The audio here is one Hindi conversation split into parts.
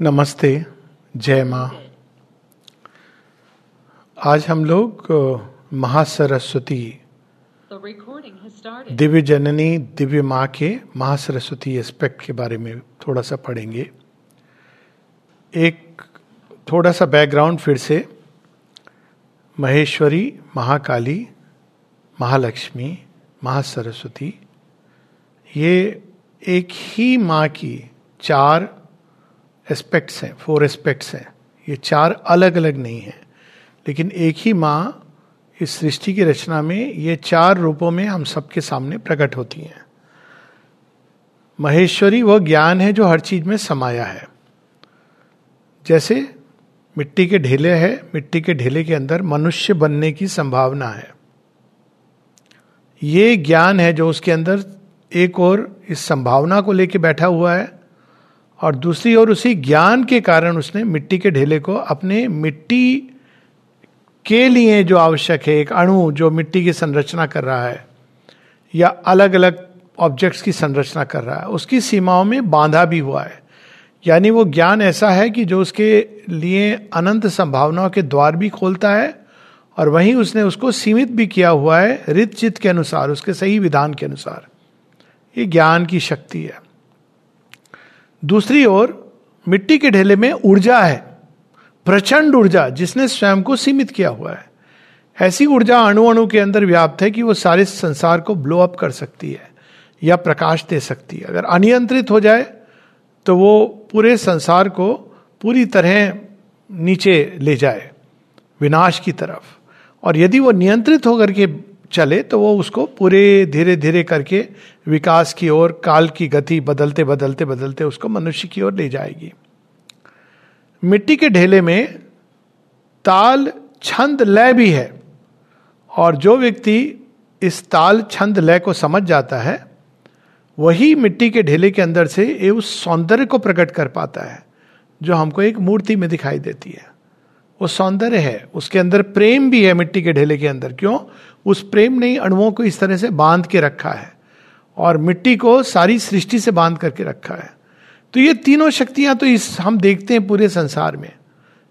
नमस्ते, जय माँ आज हम लोग महासरस्वती. दिव्य जननी, दिव्य माँ के महासरस्वती एस्पेक्ट के बारे में थोड़ा सा पढ़ेंगे एक थोड़ा सा बैकग्राउंड फिर से महेश्वरी, महाकाली, महालक्ष्मी, महासरस्वती, ये एक ही माँ की चार एस्पेक्ट्स हैं फोर एस्पेक्ट्स हैं। ये चार अलग अलग नहीं हैं। लेकिन एक ही माँ इस सृष्टि की रचना में ये चार रूपों में हम सबके सामने प्रकट होती हैं। महेश्वरी वह ज्ञान है जो हर चीज़ में समाया है। जैसे मिट्टी के ढेले है, मिट्टी के ढेले के अंदर मनुष्य बनने की संभावना है। ये ज्ञान है जो उसके अंदर एक और इस संभावना को लेके बैठा हुआ है और दूसरी ओर उसी ज्ञान के कारण उसने मिट्टी के ढेले को अपने मिट्टी के लिए जो आवश्यक है, एक अणु जो मिट्टी की संरचना कर रहा है, या अलग अलग ऑब्जेक्ट्स की संरचना कर रहा है, उसकी सीमाओं में बांधा भी हुआ है। यानी वो ज्ञान ऐसा है कि जो उसके लिए अनंत संभावनाओं के द्वार भी खोलता है, और वहीं उसने उसको सीमित भी किया हुआ है, रित चित के अनुसार, उसके सही विधान के अनुसार। ये ज्ञान की शक्ति है। दूसरी ओर मिट्टी के ढेले में ऊर्जा है, प्रचंड ऊर्जा जिसने स्वयं को सीमित किया हुआ है। ऐसी ऊर्जा अणु अणु के अंदर व्याप्त है कि वो सारे संसार को ब्लो अप कर सकती है या प्रकाश दे सकती है। अगर अनियंत्रित हो जाए तो वो पूरे संसार को पूरी तरह नीचे ले जाए, विनाश की तरफ़। और यदि वो नियंत्रित होकर के चले तो वो उसको पूरे धीरे धीरे करके विकास की ओर, काल की गति बदलते बदलते बदलते उसको मनुष्य की ओर ले जाएगी। मिट्टी के ढेले में ताल छंद लय भी है, और जो व्यक्ति इस ताल छंद लय को समझ जाता है, वही मिट्टी के ढेले के अंदर से ये उस सौंदर्य को प्रकट कर पाता है, जो हमको एक मूर्ति में दिखाई देती है। वो सौंदर्य है, उसके अंदर प्रेम भी है मिट्टी के ढेले के अंदर। क्यों? उस प्रेम ने अणुओं को इस तरह से बाँध के रखा है और मिट्टी को सारी सृष्टि से बाँध करके रखा है। तो ये तीनों शक्तियाँ तो इस, हम देखते हैं पूरे संसार में।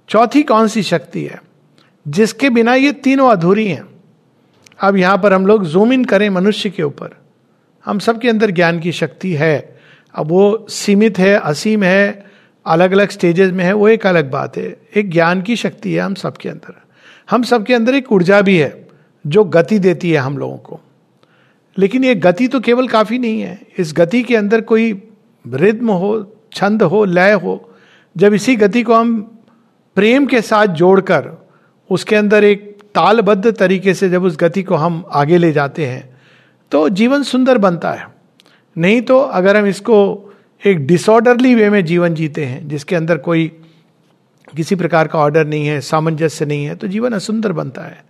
चौथी कौन सी शक्ति है? जिसके बिना ये तीनों अधूरी हैं। अब यहाँ पर हम लोग जूम इन करें मनुष्य के ऊपर। हम सबके अंदर ज्ञान की शक्ति है। अब वो सीमित है, असीम है अलग अलग स्टेजेस में है, वो एक अलग बात है। एक ज्ञान की शक्ति है हम सबके अंदर। हम सबके अंदर एक ऊर्जा भी है। जो गति देती है हम लोगों को। लेकिन ये गति तो केवल काफ़ी नहीं है। इस गति के अंदर कोई रिद्म हो, छंद हो, लय हो, जब इसी गति को हम प्रेम के साथ जोड़कर उसके अंदर एक तालबद्ध तरीके से जब उस गति को हम आगे ले जाते हैं तो जीवन सुंदर बनता है। नहीं तो अगर हम इसको एक डिसऑर्डरली वे में जीवन जीते हैं, जिसके अंदर कोई किसी प्रकार का ऑर्डर नहीं है, सामंजस्य नहीं है तो जीवन असुंदर बनता है।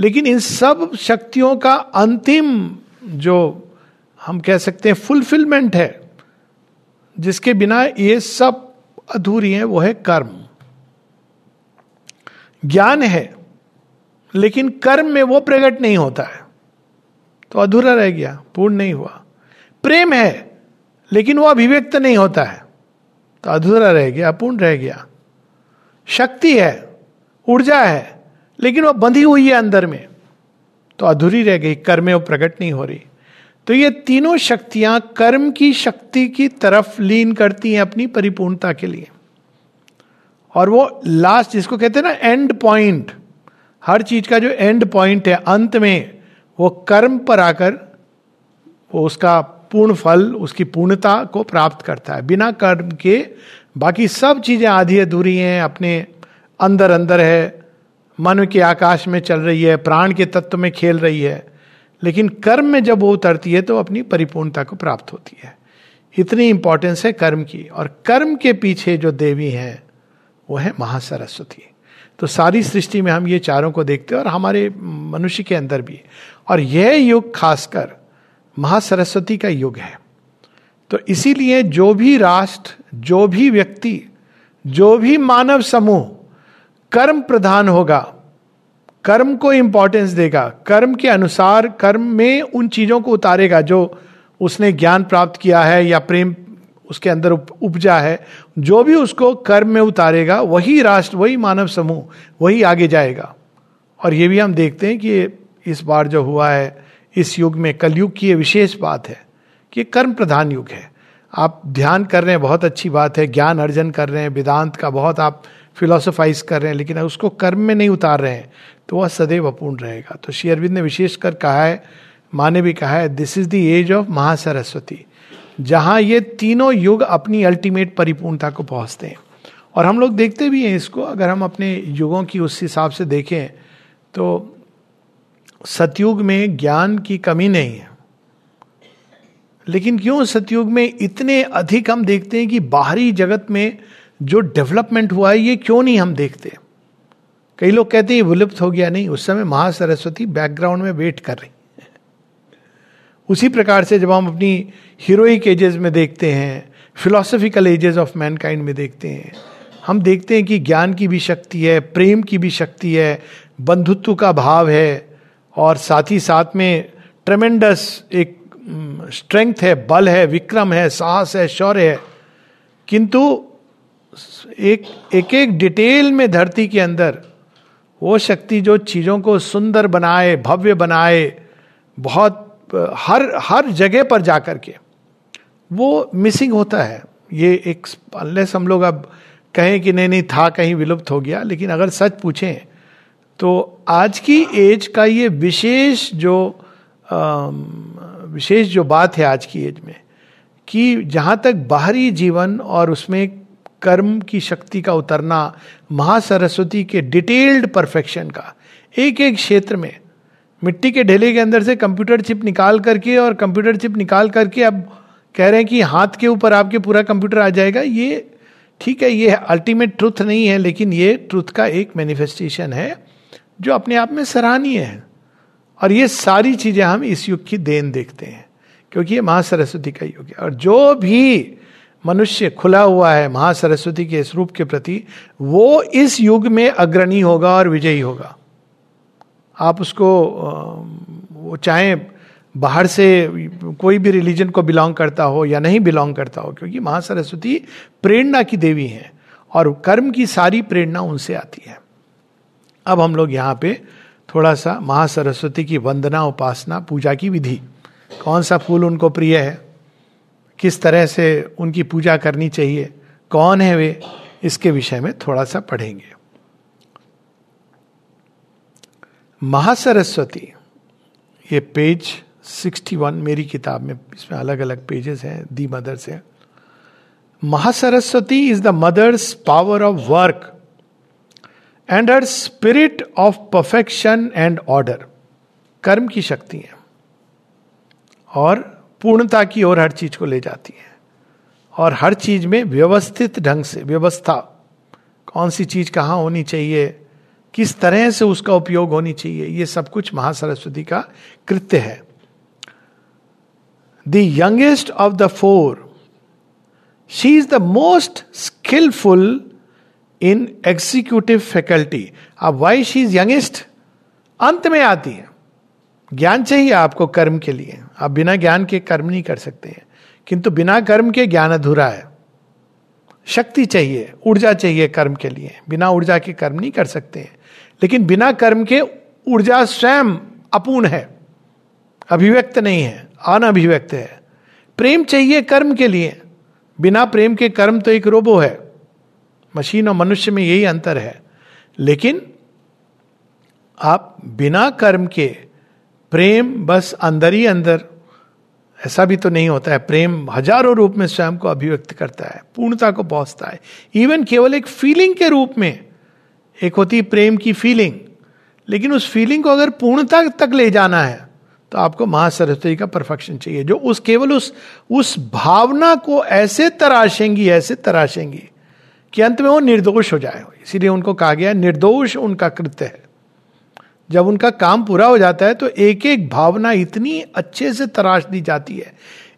लेकिन इन सब शक्तियों का अंतिम जो हम कह सकते हैं फुलफिलमेंट है, जिसके बिना ये सब अधूरी है, वो है कर्म। ज्ञान है, लेकिन कर्म में वो प्रकट नहीं होता है। तो अधूरा रह गया, पूर्ण नहीं हुआ। प्रेम है, लेकिन वो अभिव्यक्त नहीं होता है। तो अधूरा रह गया अपूर्ण रह गया। शक्ति है, ऊर्जा है लेकिन वो बंधी हुई है अंदर में। तो अधूरी रह गई, कर्म में वो प्रकट नहीं हो रही। तो ये तीनों शक्तियाँ कर्म की शक्ति की तरफ़ लीन करती हैं अपनी परिपूर्णता के लिए। और वो लास्ट जिसको कहते हैं ना एंड पॉइंट हर चीज़ का जो एंड पॉइंट है, अंत में वो कर्म पर आकर वो उसका पूर्ण फल, उसकी पूर्णता को प्राप्त करता है। बिना कर्म के बाकी सब चीज़ें आधी अधूरी हैं, अपने अंदर अंदर है मन के आकाश में चल रही है, प्राण के तत्व में खेल रही है, लेकिन कर्म में जब वो उतरती है तो अपनी परिपूर्णता को प्राप्त होती है। इतनी इंपॉर्टेंस है कर्म की, और कर्म के पीछे जो देवी हैं, वो है महासरस्वती। तो सारी सृष्टि में हम ये चारों को देखते हैं और हमारे मनुष्य के अंदर भी। और यह युग खासकर महासरस्वती का युग है। तो इसीलिए जो भी राष्ट्र, जो भी व्यक्ति, जो भी मानव समूह कर्म प्रधान होगा। कर्म को इंपॉर्टेंस देगा। कर्म के अनुसार कर्म में उन चीज़ों को उतारेगा जो उसने ज्ञान प्राप्त किया है या प्रेम उसके अंदर उपजा है। जो भी उसको कर्म में उतारेगा, वही राष्ट्र, वही मानव समूह, वही आगे जाएगा। और ये भी हम देखते हैं कि इस बार जो हुआ है, इस युग में, कलयुग की ये विशेष बात है कि कर्म प्रधान युग है। आप ध्यान कर रहे हैं, बहुत अच्छी बात है। ज्ञान अर्जन कर रहे हैं, वेदांत का बहुत आप फिलोसोफाइज कर रहे हैं, लेकिन उसको कर्म में नहीं उतार रहे हैं तो वह सदैव अपूर्ण रहेगा। तो श्री अरविंद ने विशेषकर कहा है, माँ ने भी कहा है this is the age of Mahasaraswati जहाँ ये तीनों युग अपनी अल्टीमेट परिपूर्णता को पहुँचते हैं। और हम लोग देखते भी हैं इसको, अगर हम अपने युगों की उस हिसाब से देखें तो सतयुग में ज्ञान की कमी नहीं है। लेकिन क्यों सतयुग में इतने अधिक हम देखते हैं कि बाहरी जगत में जो डेवलपमेंट हुआ है, ये क्यों नहीं हम देखते? कई लोग कहते हैं विलुप्त हो गया नहीं। उस समय महासरस्वती बैकग्राउंड में वेट कर रही उसी प्रकार से जब हम अपनी हीरोइक एजेस में देखते हैं फिलोसफिकल एजेस ऑफ़ मैनकाइंड में देखते हैं, हम देखते हैं कि ज्ञान की भी शक्ति है, प्रेम की भी शक्ति है, बंधुत्व का भाव है, और साथ ही साथ में ट्रमेंडस एक स्ट्रेंथ है, बल है, विक्रम है, साहस है, शौर्य है। किंतु एक एक एक डिटेल में धरती के अंदर वो शक्ति जो चीज़ों को सुंदर बनाए, भव्य बनाए, बहुत, हर हर जगह पर जाकर के, वो मिसिंग होता है। ये एक अनलेस हम लोग अब कहें कि नहीं नहीं, था, कहीं विलुप्त हो गया, लेकिन अगर सच पूछें तो आज की एज का ये विशेष जो विशेष जो बात है आज की एज में, कि जहाँ तक बाहरी जीवन और उसमें कर्म की शक्ति का उतरना, महासरस्वती के डिटेल्ड परफेक्शन का एक एक क्षेत्र में, मिट्टी के ढेले के अंदर से कंप्यूटर चिप निकाल करके और कंप्यूटर चिप निकाल करके अब कह रहे हैं कि हाथ के ऊपर आपके पूरा कंप्यूटर आ जाएगा, ये ठीक है, ये अल्टीमेट ट्रुथ नहीं है, लेकिन ये ट्रुथ का एक मैनिफेस्टेशन है, जो अपने आप में सराहनीय है। और ये सारी चीज़ें हम इस युग की देन देखते हैं, क्योंकि ये महासरस्वती का युग है। और जो भी मनुष्य खुला हुआ है महासरस्वती के इस रूप के प्रति, वो इस युग में अग्रणी होगा और विजयी होगा। आप उसको वो चाहे बाहर से कोई भी रिलीजन को बिलोंग करता हो या नहीं बिलोंग करता हो, क्योंकि महासरस्वती प्रेरणा की देवी है और कर्म की सारी प्रेरणा उनसे आती है। अब हम लोग यहाँ पे थोड़ा सा महासरस्वती की वंदना, उपासना, पूजा की विधि। कौन सा फूल उनको प्रिय है? किस तरह से उनकी पूजा करनी चाहिए, कौन है वे, इसके विषय में थोड़ा सा पढ़ेंगे। महासरस्वती, ये पेज 61 मेरी किताब में इसमें अलग अलग पेजेस हैं, दी मदर्स है। Mahasaraswati is the mother's power of work and her spirit of perfection and order, कर्म की शक्ति है। और पूर्णता की ओर हर चीज़ को ले जाती है। और हर चीज़ में व्यवस्थित ढंग से, व्यवस्था, कौन सी चीज़ कहाँ होनी चाहिए, किस तरह से उसका उपयोग होनी चाहिए, ये सब कुछ महासरस्वती का कृत्य है। The youngest of the four she is the most skilful in executive faculty अब वाई शी इज़ यंगेस्ट अंत में आती है। ज्ञान चाहिए आपको कर्म के लिए। आप बिना ज्ञान के कर्म नहीं कर सकते हैं। किंतु बिना कर्म के ज्ञान अधूरा है। शक्ति चाहिए, ऊर्जा चाहिए कर्म के लिए। बिना ऊर्जा के कर्म नहीं कर सकते हैं। लेकिन बिना कर्म के ऊर्जा स्वयं अपूर्ण है। अभिव्यक्त नहीं है, अनभिव्यक्त है। प्रेम चाहिए कर्म के लिए। बिना प्रेम के कर्म तो एक रोबो है। मशीन और मनुष्य में यही अंतर है। लेकिन आप बिना कर्म के प्रेम बस अंदर ही अंदर। ऐसा भी तो नहीं होता है। प्रेम हज़ारों रूप में स्वयं को अभिव्यक्त करता है, पूर्णता को पहुँचता है। इवन केवल एक फीलिंग के रूप में, एक होती प्रेम की फीलिंग लेकिन उस फीलिंग को अगर पूर्णता तक ले जाना है तो आपको महासरस्वती का परफेक्शन चाहिए, जो उस, केवल उस उस भावना को ऐसे तराशेंगी ऐसे तराशेंगी कि अंत में वो निर्दोष हो जाए। इसीलिए उनको कहा गया निर्दोष उनका कृत्य है। जब उनका काम पूरा हो जाता है तो एक एक भावना इतनी अच्छे से तराश दी जाती है।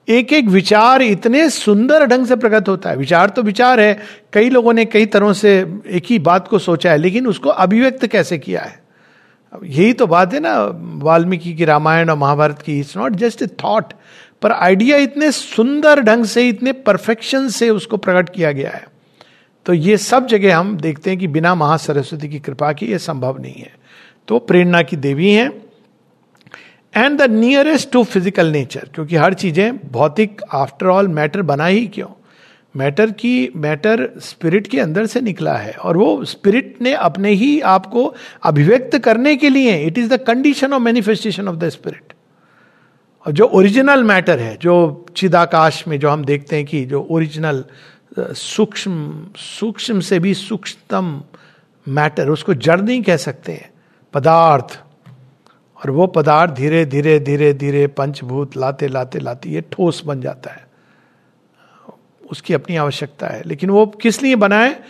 एक एक विचार इतने सुंदर ढंग से प्रकट होता है। विचार तो विचार है, कई लोगों ने कई तरह से एक ही बात को सोचा है, लेकिन उसको अभिव्यक्त कैसे किया है? यही तो बात है ना, वाल्मीकि की रामायण और महाभारत की it's not just a thought पर आइडिया इतने सुंदर ढंग से, इतने परफेक्शन से उसको प्रकट किया गया है। तो ये सब जगह हम देखते हैं कि बिना महासरस्वती की कृपा की यह संभव नहीं है। तो प्रेरणा की देवी हैं and the nearest to physical nature क्योंकि हर चीज़ें भौतिक आफ्टर ऑल मैटर बना ही क्यों? मैटर की मैटर स्पिरिट के अंदर से निकला है, और वो स्पिरिट ने अपने ही आपको अभिव्यक्त करने के लिए it is the condition of manifestation of the spirit और जो ओरिजिनल मैटर है, जो चिदाकाश में जो हम देखते हैं कि जो ओरिजिनल सूक्ष्म सूक्ष्म से भी सूक्ष्मतम मैटर उसको जड़ नहीं कह सकते हैं। पदार्थ। और वो पदार्थ धीरे धीरे धीरे धीरे पंचभूत लाते लाते लाते ये ठोस बन जाता है। उसकी अपनी आवश्यकता है। लेकिन वो किस लिए बना है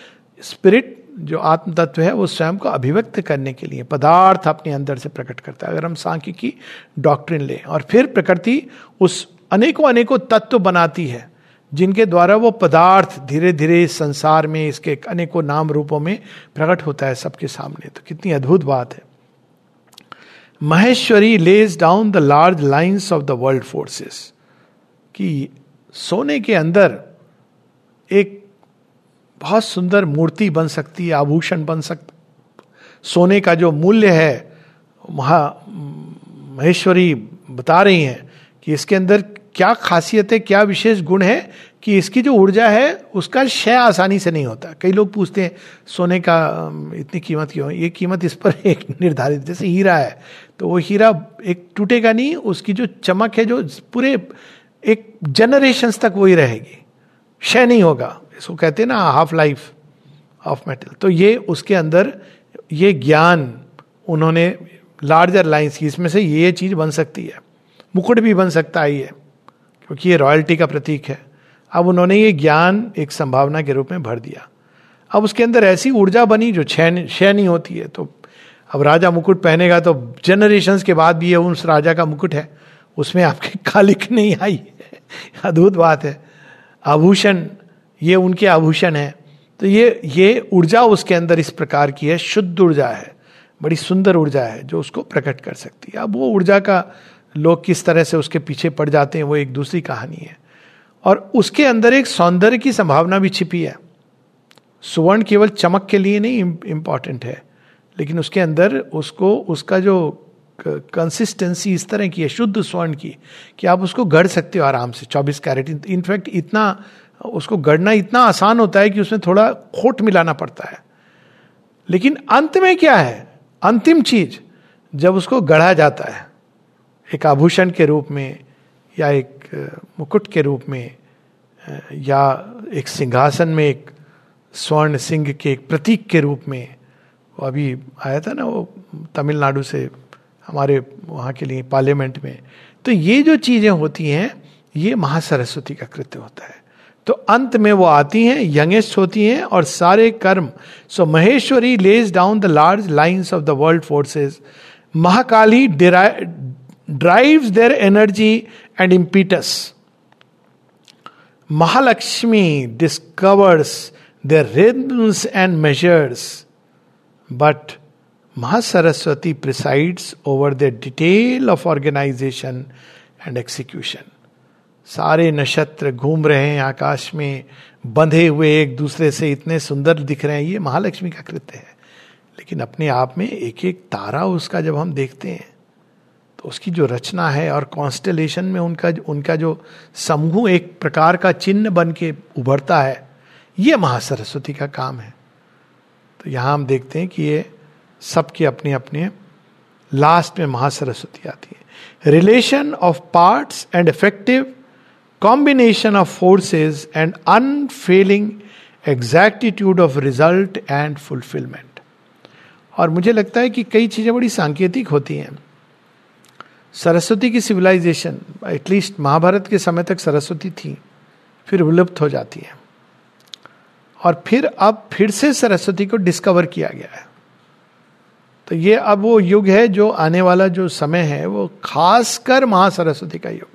स्पिरिट, जो आत्म तत्व है, वो स्वयं को अभिव्यक्त करने के लिए। पदार्थ अपने अंदर से प्रकट करता है। अगर हम सांख्य की डॉक्ट्रिन लें, और फिर प्रकृति उस अनेकों अनेकों तत्व बनाती है, जिनके द्वारा वो पदार्थ धीरे धीरे इस संसार में, इसके अनेकों नाम रूपों में प्रकट होता है सबके सामने। तो कितनी अद्भुत बात है। Maheshwari lays down the large lines of the world forces कि सोने के अंदर एक बहुत सुंदर मूर्ति बन सकती है, आभूषण बन सकता सोने का जो मूल्य है, महा, महेश्वरी बता रही हैं कि इसके अंदर क्या खासियत है क्या विशेष गुण है कि इसकी जो ऊर्जा है, उसका क्षय आसानी से नहीं होता। कई लोग पूछते हैं, सोने का इतनी कीमत क्यों ये कीमत इस पर एक निर्धारित, जैसे हीरा है तो वो हीरा एक टूटेगा नहीं, उसकी जो चमक है, जो पूरे एक जनरेशन तक वही रहेगी। क्षय नहीं होगा। इसको कहते हैं ना हाफ़ लाइफ ऑफ़ मेटल तो ये उसके अंदर ये ज्ञान, उन्होंने लार्जर लाइन्स की, इसमें से ये चीज़ बन सकती है। मुकुट भी बन सकता है ये, क्योंकि ये रॉयल्टी का प्रतीक है। अब उन्होंने ये ज्ञान एक संभावना के रूप में भर दिया। अब उसके अंदर ऐसी ऊर्जा बनी जो क्षय नहीं होती है तो अब राजा मुकुट पहनेगा तो जनरेशन के बाद भी ये उस राजा का मुकुट है। उसमें आपकी कालिक नहीं आई अद्भुत बात है। आभूषण, ये उनके आभूषण है। तो ये ये ऊर्जा उसके अंदर इस प्रकार की है। शुद्ध ऊर्जा है। बड़ी सुंदर ऊर्जा है जो उसको प्रकट कर सकती है। अब वो ऊर्जा का लोग किस तरह से उसके पीछे पड़ जाते हैं, वो एक दूसरी कहानी है। और उसके अंदर एक सौंदर्य की संभावना भी छिपी है। सुवर्ण केवल चमक के लिए नहीं इंपॉर्टेंट है। लेकिन उसके अंदर उसको, उसका जो कंसिस्टेंसी इस तरह की है, शुद्ध स्वर्ण की, कि आप उसको गढ़ सकते हो आराम से 24 कैरेट। इनफैक्ट इतना, उसको गढ़ना इतना आसान होता है कि उसमें थोड़ा खोट मिलाना पड़ता है। लेकिन अंत में क्या है? अंतिम चीज़, जब उसको गढ़ा जाता है, एक आभूषण के रूप में, या एक, मुकुट के रूप में, या एक सिंहासन में एक स्वर्ण सिंह के एक प्रतीक के रूप में वो अभी आया था ना वो तमिलनाडु से हमारे वहाँ के लिए पार्लियामेंट में। तो ये जो चीज़ें होती हैं, ये महासरस्वती का कृत्य होता है। तो अंत में वो आती हैं, यंगेस्ट होती हैं और सारे कर्म। So Maheshwari lays down the large lines of the world forces Mahakali drives their energy and impetus Mahalakshmi discovers their rhythms and measures but Mahasaraswati presides over the detail of organisation and execution सारे नक्षत्र घूम रहे हैं, आकाश में बंधे हुए एक दूसरे से इतने सुंदर दिख रहे हैं, ये महालक्ष्मी का कृत्य है। लेकिन अपने आप में एक एक तारा उसका जब हम देखते हैं तो उसकी जो रचना है और कॉन्स्टलेशन में उनका उनका जो समूह एक प्रकार का चिन्ह बन के उभरता है, ये महासरस्वती का काम है। तो यहाँ हम देखते हैं कि ये सबके अपने अपने लास्ट में महासरस्वती आती है। Relation of parts and effective combination of forces and unfailing exactitude of result and fulfilment और मुझे लगता है कि कई चीज़ें बड़ी सांकेतिक होती हैं। सरस्वती की सिविलाइजेशन एटलीस्ट महाभारत के समय तक सरस्वती थी, फिर विलुप्त हो जाती है। और फिर अब फिर से सरस्वती को डिस्कवर किया गया है। तो ये अब वो युग है जो आने वाला जो समय है, वो खासकर महासरस्वती का युग,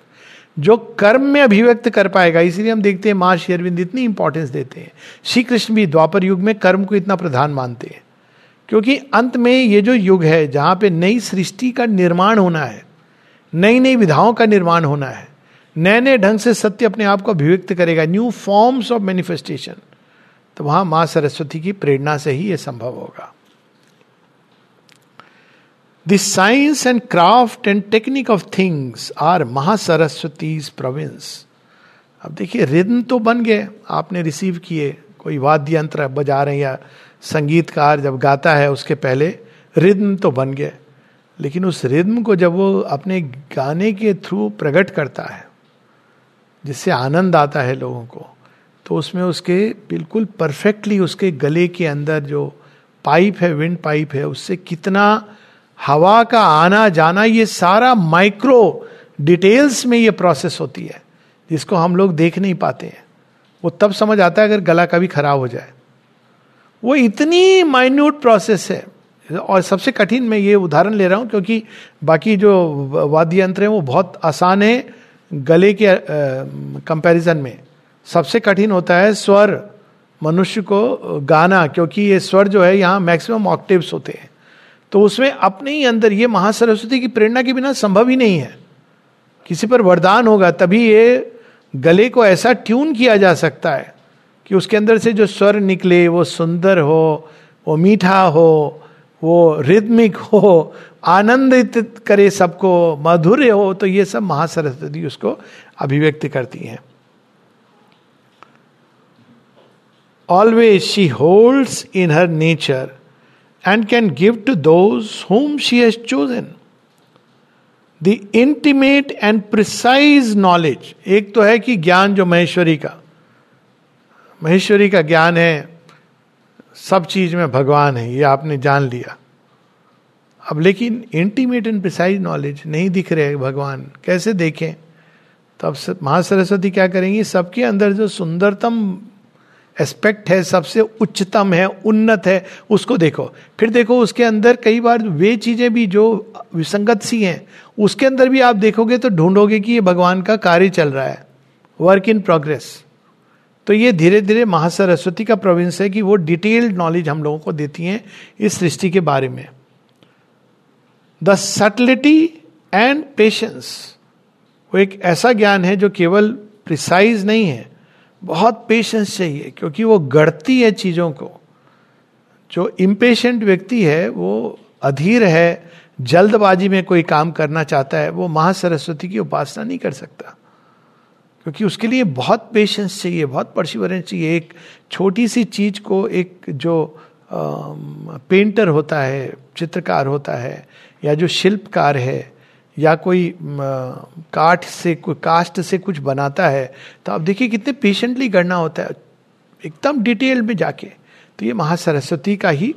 जो कर्म में अभिव्यक्त कर पाएगा। इसीलिए हम देखते हैं माँ शेरविंद इतनी इंपॉर्टेंस देते हैं। श्री कृष्ण भी द्वापर युग में कर्म को इतना प्रधान मानते हैं, क्योंकि अंत में ये जो युग है, जहाँ पे नई सृष्टि का निर्माण होना है नई नई विधाओं का निर्माण होना है नए नए ढंग से सत्य अपने आप को अभिव्यक्त करेगा न्यू फॉर्म्स ऑफ़ मैनिफेस्टेशन तो वहाँ माँ सरस्वती की प्रेरणा से ही यह संभव होगा। This science and craft and technique of things are Mahasaraswati province अब देखिए रिद्म तो बन गए, आपने रिसीव किए, कोई वाद्य यंत्र बजा रहे हैं या संगीतकार जब गाता है उसके पहले रिद्म तो बन गए। लेकिन उस रिद्म को जब वो अपने गाने के थ्रू प्रकट करता है, जिससे आनंद आता है लोगों को तो उसमें उसके बिल्कुल परफेक्टली उसके गले के अंदर जो पाइप है विंड पाइप है, उससे कितना हवा का आना जाना, ये सारा माइक्रो डिटेल्स में ये प्रोसेस होती है, जिसको हम लोग देख नहीं पाते हैं। वो तब समझ आता है अगर गला कभी खराब हो जाए। वो इतनी माइन्यूट प्रोसेस है। और सबसे कठिन मैं ये उदाहरण ले रहा हूँ, क्योंकि बाकी जो वाद्य यंत्र हैं, वो बहुत आसान है गले के कंपैरिजन में। सबसे कठिन होता है स्वर मनुष्य को गाना, क्योंकि ये स्वर जो है यहाँ मैक्सिमम ऑक्टिव्स होते हैं। तो उसमें अपने ही अंदर ये महासरस्वती की प्रेरणा के बिना संभव ही नहीं है। किसी पर वरदान होगा, तभी ये गले को ऐसा ट्यून किया जा सकता है कि उसके अंदर से जो स्वर निकले, वो सुंदर हो, वो मीठा हो, वो रिदमिक हो, आनंदित करे सबको, मधुर्य हो तो ये सब महासरस्वती उसको अभिव्यक्त करती हैं। Always she holds in her nature and can give to those whom she has chosen the intimate and precise knowledge एक तो है कि ज्ञान जो महेश्वरी का। महेश्वरी का ज्ञान है, सब चीज़ में भगवान है, ये आपने जान लिया। अब लेकिन इंटीमेट एंड प्रिसाइज नॉलेज नहीं दिख रहे भगवान, कैसे देखें? तो अब महासरस्वती क्या करेंगी? सबके अंदर जो सुंदरतम एस्पेक्ट है, सबसे उच्चतम है, उन्नत है, उसको देखो। फिर देखो उसके अंदर कई बार वे चीज़ें भी जो विसंगत सी हैं, उसके अंदर भी आप देखोगे तो ढूंढोगे कि ये भगवान का कार्य चल रहा है। वर्क इन प्रोग्रेस तो ये धीरे धीरे महासरस्वती का प्रोविंस है कि वो डिटेल्ड नॉलेज हम लोगों को देती हैं इस सृष्टि के बारे में। द सटलिटी एंड पेशेंस वो एक ऐसा ज्ञान है जो केवल प्रिसाइज नहीं है बहुत पेशेंस चाहिए, क्योंकि वो गढ़ती है चीज़ों को। जो इम्पेशेंट व्यक्ति है, वो अधीर है, जल्दबाजी में कोई काम करना चाहता है, वो महासरस्वती की उपासना नहीं कर सकता। क्योंकि उसके लिए बहुत पेशेंस चाहिए, बहुत परसिवरेंस चाहिए। एक छोटी सी चीज़ को एक जो पेंटर होता है, चित्रकार होता है, या जो शिल्पकार है या कोई काठ से कोई कास्ट से कुछ बनाता है तो आप देखिए कितने पेशेंटली करना होता है। एकदम डिटेल में जाके। तो ये महासरस्वती का ही,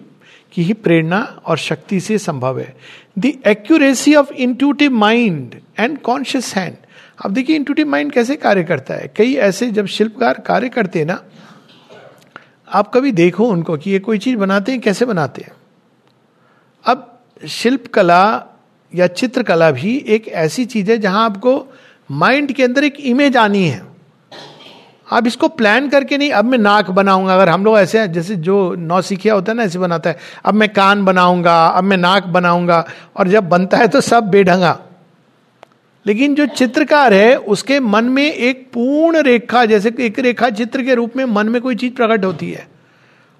की ही प्रेरणा और शक्ति से संभव है। The accuracy of intuitive mind and conscious hand अब देखिए इंट्यूटिव माइंड कैसे कार्य करता है। कई ऐसे जब शिल्पकार कार्य करते हैं ना, आप कभी देखो उनको कि ये कोई चीज़ बनाते हैं, कैसे बनाते हैं? अब शिल्प कला या चित्रकला भी एक ऐसी चीज़ है जहाँ आपको माइंड के अंदर एक इमेज आनी है। आप इसको प्लान करके नहीं, अब मैं नाक बनाऊँगा। अगर हम लोग ऐसे जैसे जो नौ सीखिया होता है ना, ऐसे बनाता है, अब मैं कान बनाऊँगा, अब मैं नाक बनाऊँगा, और जब बनता है तो सब बेढंगा। लेकिन जो चित्रकार है, उसके मन में एक पूर्ण रेखा, जैसे एक रेखा चित्र के रूप में मन में कोई चीज़ प्रकट होती है,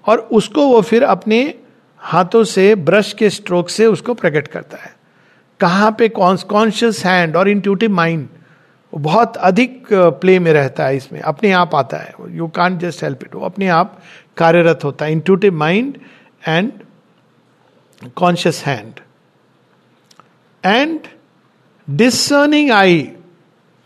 और उसको वो फिर अपने हाथों से, ब्रश के स्ट्रोक से उसको प्रकट करता है। कहाँ पे कॉन्शियस हैंड और इंट्यूटिव माइंड बहुत अधिक प्ले में रहता है इसमें। अपने आप आता है। You can't just help it वो अपने आप कार्यरत होता है। Intuitive mind and conscious hand and discerning eye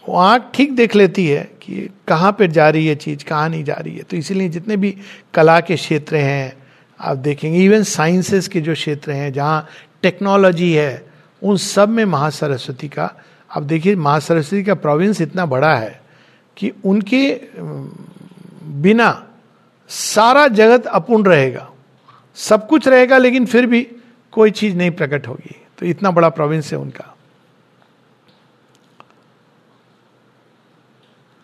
वो आँख ठीक देख लेती है कि कहाँ पर जा रही है चीज़, कहाँ नहीं जा रही है। तो इसीलिए जितने भी कला के क्षेत्र हैं, आप देखेंगे इवन साइंसेस के जो क्षेत्र हैं, जहाँ टेक्नोलॉजी है उन सब में महासरस्वती का अब देखिए महासरस्वती का प्रोविंस इतना बड़ा है कि उनके बिना सारा जगत अपूर्ण रहेगा। सब कुछ रहेगा, लेकिन फिर भी कोई चीज़ नहीं प्रकट होगी। तो इतना बड़ा प्रोविंस है उनका।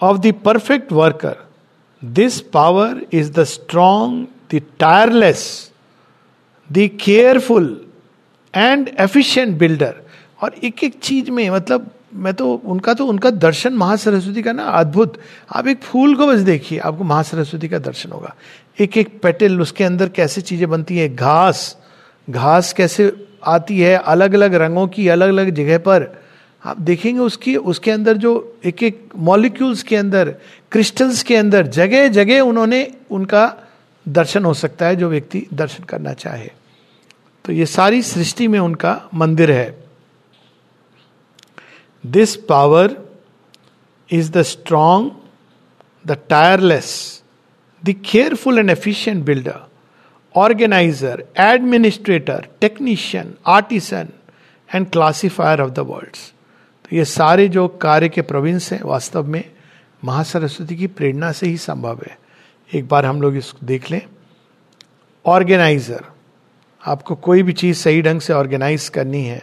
Of the perfect worker this power is the strong the tireless the careful and efficient builder और एक एक चीज़ में मतलब मैं तो उनका तो उनका दर्शन महासरस्वती का ना अद्भुत। आप एक फूल को बस देखिए, आपको महासरस्वती का दर्शन होगा। एक एक पेटल, उसके अंदर कैसे चीज़ें बनती है? घास। घास कैसे आती है? अलग अलग रंगों की अलग अलग जगह पर। आप देखेंगे उसकी, उसके अंदर जो एक एक मॉलिक्यूल्स के अंदर क्रिस्टल्स के अंदर जगह जगह उन्होंने उनका दर्शन हो सकता है, जो व्यक्ति दर्शन करना चाहे। तो ये सारी सृष्टि में उनका मंदिर है। This power is the strong the tireless the careful and efficient builder organiser administrator technician artisan and classifier of the worlds तो ये सारे जो कार्य के प्रोविंस हैं, वास्तव में महासरस्वती की प्रेरणा से ही संभव है। एक बार हम लोग इसको देख लें। ऑर्गेनाइजर आपको कोई भी चीज़ सही ढंग से ऑर्गेनाइज करनी है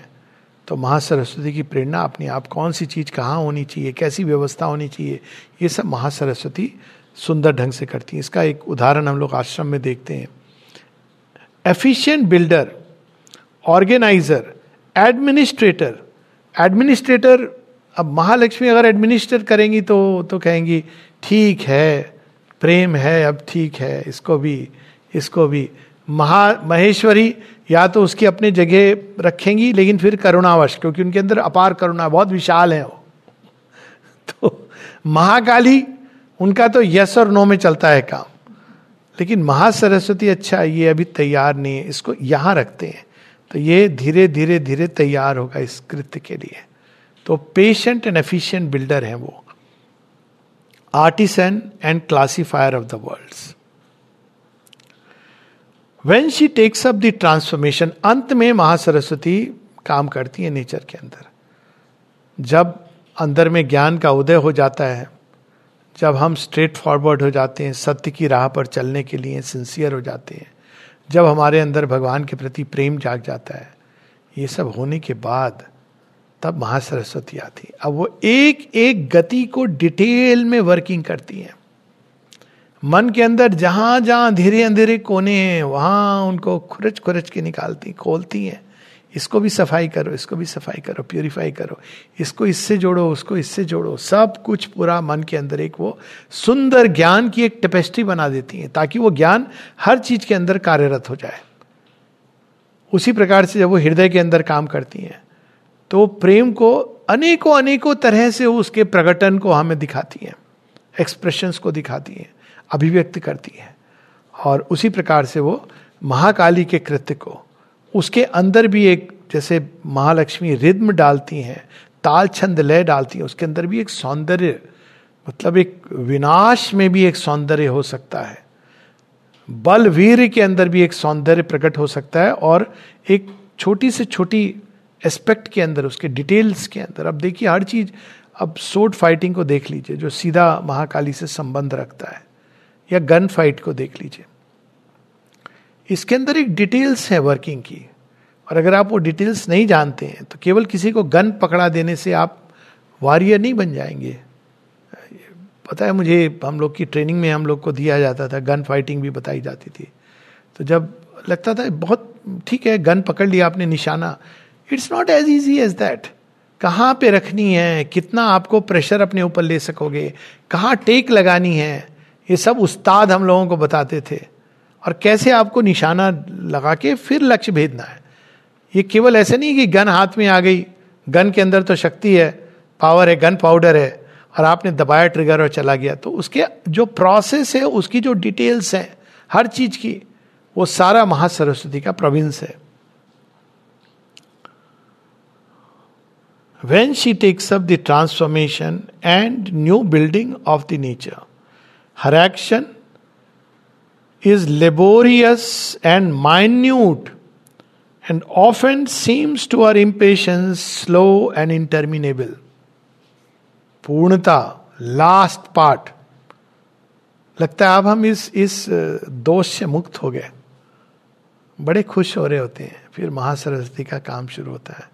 तो महासरस्वती की प्रेरणा अपनी आप कौन सी चीज़ कहाँ होनी चाहिए, कैसी व्यवस्था होनी चाहिए, ये सब महासरस्वती सुंदर ढंग से करती है। इसका एक उदाहरण हम लोग आश्रम में देखते हैं। Efficient builder organiser administrator administrator अब महालक्ष्मी अगर एडमिनिस्ट्रेट करेंगी तो तो कहेंगी, ठीक है, प्रेम है, अब ठीक है, इसको भी इसको भी। महा महेश्वरी या तो उसकी अपनी जगह रखेंगी, लेकिन फिर करुणावश, क्योंकि उनके अंदर अपार करुणा, बहुत विशाल है वो। तो महाकाली, उनका तो यस और नो में चलता है काम। लेकिन महासरस्वती अच्छा ये अभी तैयार नहीं है, इसको यहाँ रखते हैं। तो ये धीरे धीरे धीरे तैयार होगा इस कृत्य के लिए। तो पेशेंट एंड एफिशिएंट बिल्डर है वो। Artisan and classifier of the world when she takes up the transformation अंत में महासरस्वती काम करती है नेचर के अंदर। जब अंदर में ज्ञान का उदय हो जाता है, जब हम स्ट्रेट फॉरवर्ड हो जाते हैं, सत्य की राह पर चलने के लिए सिंसियर हो जाते हैं, जब हमारे अंदर भगवान के प्रति प्रेम जाग जाता है, ये सब होने के बाद तब महासरस्वती आती अब वो एक एक गति को डिटेल में वर्किंग करती हैं। मन के अंदर जहाँ जहाँ धीरे अंधेरे कोने हैं, वहाँ उनको खुरच खुरच के निकालती, खोलती हैं। इसको भी सफ़ाई करो, इसको भी सफ़ाई करो, प्योरीफाई करो। इसको इससे जोड़ो, उसको इससे जोड़ो। सब कुछ पूरा मन के अंदर एक वो सुंदर ज्ञान की एक टेपेस्ट्री बना देती है, ताकि वो ज्ञान हर चीज़ के अंदर कार्यरत हो जाए। उसी प्रकार से जब वो हृदय के अंदर काम करती हैं तो प्रेम को अनेकों अनेकों तरह से उसके प्रकटन को हमें दिखाती हैं एक्सप्रेशंस को दिखाती हैं। अभिव्यक्त करती है। और उसी प्रकार से वो महाकाली के कृत्य को, उसके अंदर भी एक जैसे महालक्ष्मी रिद्म डालती हैं, ताल छंद लय डालती हैं, उसके अंदर भी एक सौंदर्य मतलब एक विनाश में भी एक सौंदर्य हो सकता है। बल वीर के अंदर भी एक सौंदर्य प्रकट हो सकता है और एक छोटी से छोटी एस्पेक्ट के अंदर, उसके डिटेल्स के अंदर। अब देखिए, हर चीज़, अब सोट फाइटिंग को देख लीजिए, जो सीधा महाकाली से संबंध रखता है। या गन फाइट को देख लीजिए। इसके अंदर एक डिटेल्स है वर्किंग की। और अगर आप वो डिटेल्स नहीं जानते हैं तो केवल किसी को गन पकड़ा देने से आप वॉरियर नहीं बन जाएँगे। पता है मुझे, हम लोग की ट्रेनिंग में हम लोग को दिया जाता था, गन फाइटिंग भी बताई जाती थी। तो जब लगता था बहुत ठीक है, गन पकड़ लिया आपने निशाना। It's not as easy as that कहाँ पे रखनी है? कितना आपको प्रेशर अपने ऊपर ले सकोगे? कहाँ टेक लगानी है? ये सब उस्ताद हम लोगों को बताते थे। और कैसे आपको निशाना लगा के फिर लक्ष्य भेजना है? ये केवल ऐसे नहीं कि गन हाथ में आ गई, गन के अंदर तो शक्ति है पावर है गन पाउडर है, और आपने दबाया ट्रिगर और चला गया। तो उसके जो प्रोसेस है, उसकी जो डिटेल्स है, हर चीज़ की, वो सारा महासरस्वती का प्रोविंस है। When she takes up the transformation and new building of the nature. Her action is laborious and minute and often seems to our impatience slow and interminable. पूर्णता लास्ट पार्ट लगता है अब हम इस इस दोष से मुक्त हो गए। बड़े खुश हो रहे होते हैं। फिर महासरस्वती का काम शुरू होता है।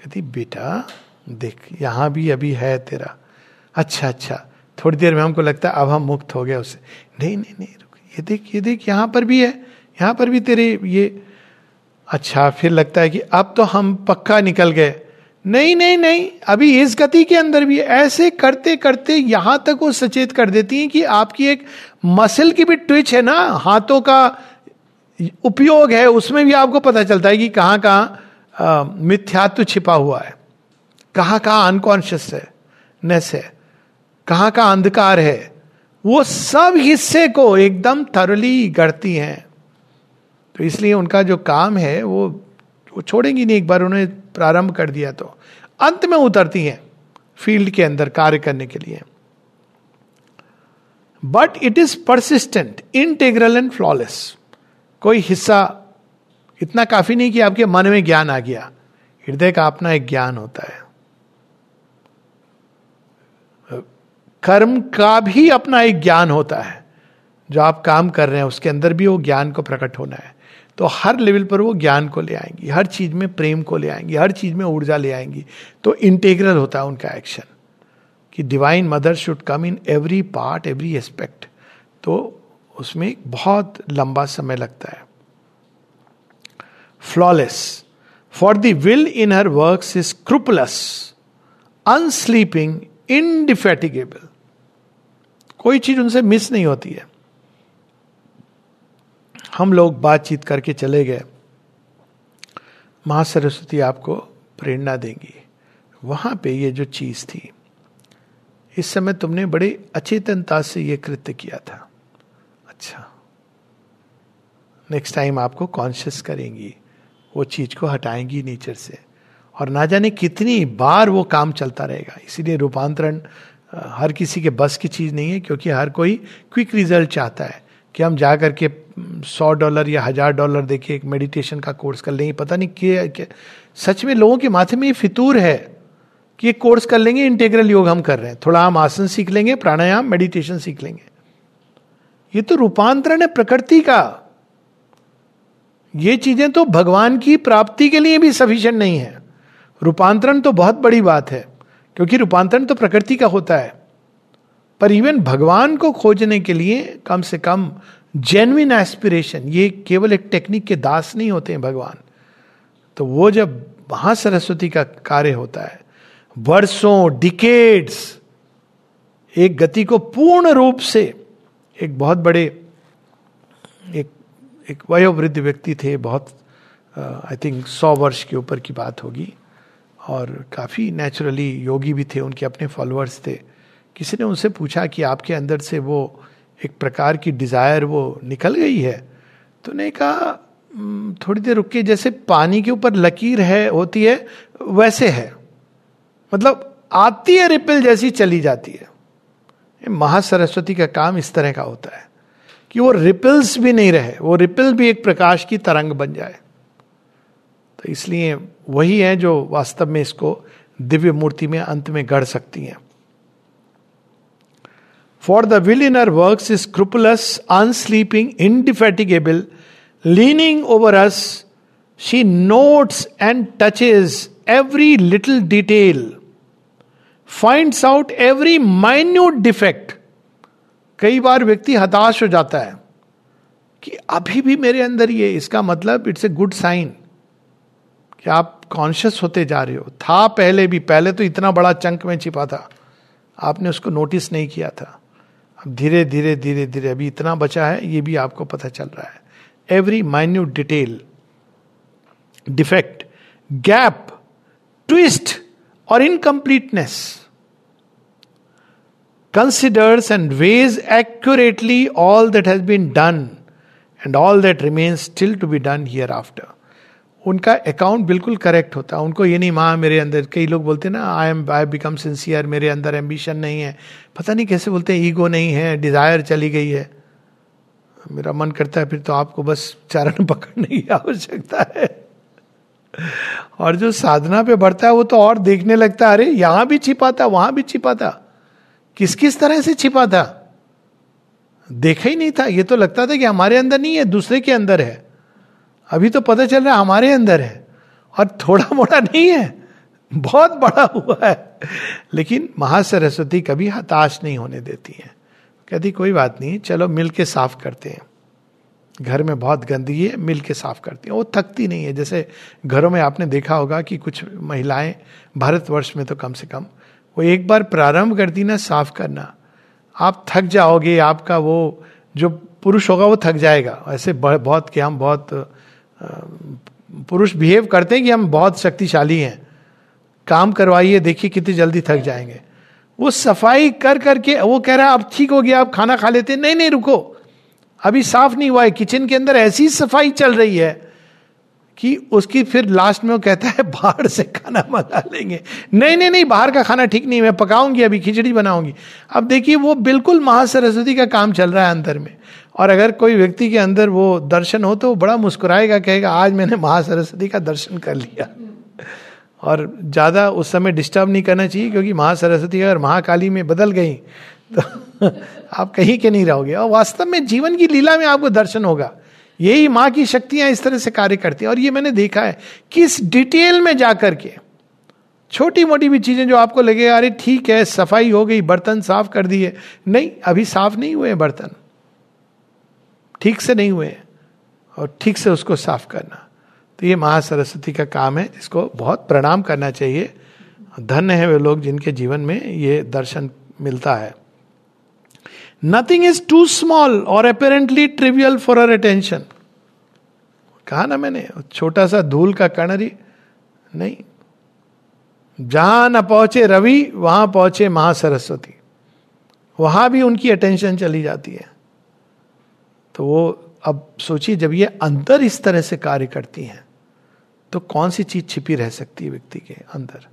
कहती, बेटा, देख, यहाँ भी अभी है तेरा। अच्छा अच्छा थोड़ी देर में हमको लगता है, अब हम मुक्त हो गए उससे नहीं नहीं नहीं, रुक, ये देख ये देख, यहाँ पर भी है, यहाँ पर भी तेरे ये अच्छा फिर लगता है कि अब तो हम पक्का निकल गए। नहीं नहीं नहीं, अभी इस गति के अंदर भी ऐसे करते करते यहाँ तक वो सचेत कर देती हैं कि आपकी एक मसल की भी ट्विच है ना, हाथों का उपयोग है, उसमें भी आपको पता चलता है कि कहाँ कहाँ मिथ्यात्व छिपा हुआ है। कहाँ, कहाँ अनकॉन्शियस है नेस है। कहाँ का अंधकार है? वो सब हिस्से को एकदम थरली गढ़ती हैं। तो इसलिए उनका जो काम है, वो वो छोड़ेंगी नहीं, एक बार उन्होंने प्रारंभ कर दिया तो। अंत में उतरती हैं, फ़ील्ड के अंदर कार्य करने के लिए। But it is persistent integral and flawless कोई हिस्सा इतना काफ़ी नहीं कि आपके मन में ज्ञान आ गया। हृदय का अपना एक ज्ञान होता है। कर्म का भी अपना एक ज्ञान होता है। जो आप काम कर रहे हैं, उसके अंदर भी वो ज्ञान को प्रकट होना है। तो हर लेवल पर वो ज्ञान को ले आएँगी, हर चीज़ में प्रेम को ले आएँगी, हर चीज़ में ऊर्जा ले आएँगी। तो इंटेग्रल होता है उनका एक्शन, कि divine mother should come in every part every aspect तो उसमें बहुत लंबा समय लगता है। Flawless for the will in her work is scrupulous unsleeping indefatigable कोई चीज़ उनसे मिस नहीं होती है। हम लोग बातचीत करके चले गए। माँ सरस्वती आपको प्रेरणा देंगी। वहाँ पे ये जो चीज़ थी, इस समय तुमने बड़े अचेतनता से ये कृत्य किया था। अच्छा। नेक्स्ट टाइम आपको कॉन्शियस करेंगी। वो चीज़ को हटाएँगी नेचर से। और ना जाने कितनी बार वो काम चलता रहेगा। इसीलिए रूपांतरण हर किसी के बस की चीज़ नहीं है क्योंकि हर कोई क्विक रिज़ल्ट चाहता है कि हम जा करके सौ डॉलर या हज़ार डॉलर देके एक मेडिटेशन का कोर्स कर लेंगे। पता नहीं क्या, क्या सच में लोगों के माथे में ये फितूर है कि एक कोर्स कर लेंगे इंटेग्रल योग हम कर रहे हैं। थोड़ा हम आसन सीख लेंगे प्राणायाम मेडिटेशन सीख लेंगे। ये तो रूपांतरण है प्रकृति का। ये चीज़ें तो भगवान की प्राप्ति के लिए भी सफिशियंट नहीं है। रूपांतरण तो बहुत बड़ी बात है। क्योंकि रूपांतरण तो प्रकृति का होता है। पर इवन भगवान को खोजने के लिए कम से कम जेन्युइन एस्पिरेशन ये केवल एक टेक्निक के दास नहीं होते हैं भगवान। तो वो जब वहाँ सरस्वती का कार्य होता है, वर्षों डिकेड्स एक गति को पूर्ण रूप से एक बहुत बड़े, एक एक वयोवृद्ध व्यक्ति थे, बहुत आई थिंक सौ वर्ष के ऊपर की बात होगी। और काफ़ी नेचुरली योगी भी थे, उनके अपने फॉलोअर्स थे। किसी ने उनसे पूछा कि आपके अंदर से वो एक प्रकार की डिज़ायर वो निकल गई है? तो ने कहा थोड़ी देर रुक के जैसे पानी के ऊपर लकीर है, होती है, वैसे है। मतलब आती है रिपिल जैसी चली जाती है। महासरस्वती का काम इस तरह का होता है कि वो रिपिल्स भी नहीं रहे, वो रिपिल भी एक प्रकाश की तरंग बन जाए। तो इसलिए वही है जो वास्तव में इसको दिव्य मूर्ति में अंत में गढ़ सकती है। For the will in her work is scrupulous unsleeping indefatigable leaning over us she notes and touches every little detail finds out every minute defect कई बार व्यक्ति हताश हो जाता है कि अभी भी मेरे अंदर ये, इसका मतलब इट्स ए गुड साइन कि आप कॉन्शियस होते जा रहे हो। था पहले भी, पहले तो इतना बड़ा चंक में छिपा था। आपने उसको नोटिस नहीं किया था। अब धीरे धीरे धीरे धीरे, अभी इतना बचा है, ये भी आपको पता चल रहा है। Every minute detail defect gap twist or incompleteness considers and weighs accurately all that has been done and all that remains still to be done hereafter उनका अकाउंट बिल्कुल करेक्ट होता। है उनको ये नहीं, माँ, मेरे अंदर, कई लोग बोलते हैं ना I am I become sincere मेरे अंदर एम्बिशन नहीं है। पता नहीं कैसे बोलते हैं ईगो नहीं है डिज़ायर चली गई है। मेरा मन करता है फिर तो आपको बस चरण पकड़ने की आवश्यकता है। और जो साधना पे बढ़ता है, वो तो और देखने लगता है। अरे, यहाँ भी छिपा था वहाँ भी छिपा था किस किस तरह से छिपा था देखा ही नहीं था। ये तो लगता था कि हमारे अंदर नहीं है, दूसरे के अंदर है। अभी तो पता चल रहा है हमारे अंदर है और थोड़ा मोड़ा नहीं है, बहुत बड़ा हुआ है। लेकिन महासरस्वती कभी हताश नहीं होने देती है। कहती, कोई बात नहीं, चलो मिल के साफ़ करते हैं। घर में बहुत गंदगी है मिल के साफ़ करती हैं। वो थकती नहीं है। जैसे घरों में आपने देखा होगा कि कुछ महिलाएँ भारतवर्ष में तो कम से कम वो एक बार प्रारंभ करती ना, साफ़ करना। आप थक जाओगे, आपका वो जो पुरुष होगा वो थक जाएगा। ऐसे बहुत कि हम बहुत पुरुष बिहेव करते हैं कि हम बहुत शक्तिशाली हैं। काम करवाइए, देखिए कितनी जल्दी थक जाएँगे। वो सफ़ाई कर करके, वो कह रहा है, अब ठीक हो गया, आप खाना खा लेते नहीं नहीं, रुको। अभी साफ़ नहीं हुआ है। किचन के अंदर ऐसी सफ़ाई चल रही है कि उसकी फिर लास्ट में वो कहता है, बाहर से खाना मंगा लेंगे। नहीं नहीं नहीं, बाहर का खाना ठीक नहीं मैं पकाऊँगी अभी, खिचड़ी बनाऊँगी। अब देखिए, वो बिल्कुल महासरस्वती का काम चल रहा है अंदर में। और अगर कोई व्यक्ति के अंदर वो दर्शन हो तो वो बड़ा मुस्कुराएगा, कहेगा, आज मैंने महासरस्वती का दर्शन कर लिया। और ज़्यादा उस समय डिस्टर्ब नहीं करना चाहिए, क्योंकि महासरस्वती अगर महाकाली में बदल गई तो आप कहीं के नहीं रहोगे। और वास्तव में जीवन की लीला में आपको दर्शन होगा। यही माँ की शक्तियाँ इस तरह से कार्य करती हैं। और ये मैंने देखा है, किस डिटेल में जाकर के छोटी मोटी भी चीज़ें जो आपको लगे अरे ठीक है, सफ़ाई हो गई, बर्तन साफ़ कर दिए। नहीं, अभी साफ़ नहीं हुए बर्तन। ठीक से नहीं हुए और ठीक से उसको साफ़ करना। तो ये महासरस्वती का काम है, जिसको बहुत प्रणाम करना चाहिए। धन्य है वे लोग जिनके जीवन में ये दर्शन मिलता है। Nothing is too small or apparently trivial for her attention कहा ना मैंने, छोटा सा धूल का कणरी नहीं। जहाँ न पहुँचे रवि, वहाँ पहुँचे महासरस्वती। वहाँ भी उनकी अटेंशन चली जाती है। तो वो अब सोचिए, जब ये अंदर इस तरह से कार्य करती हैं तो कौन सी चीज़ छिपी रह सकती है व्यक्ति के अंदर?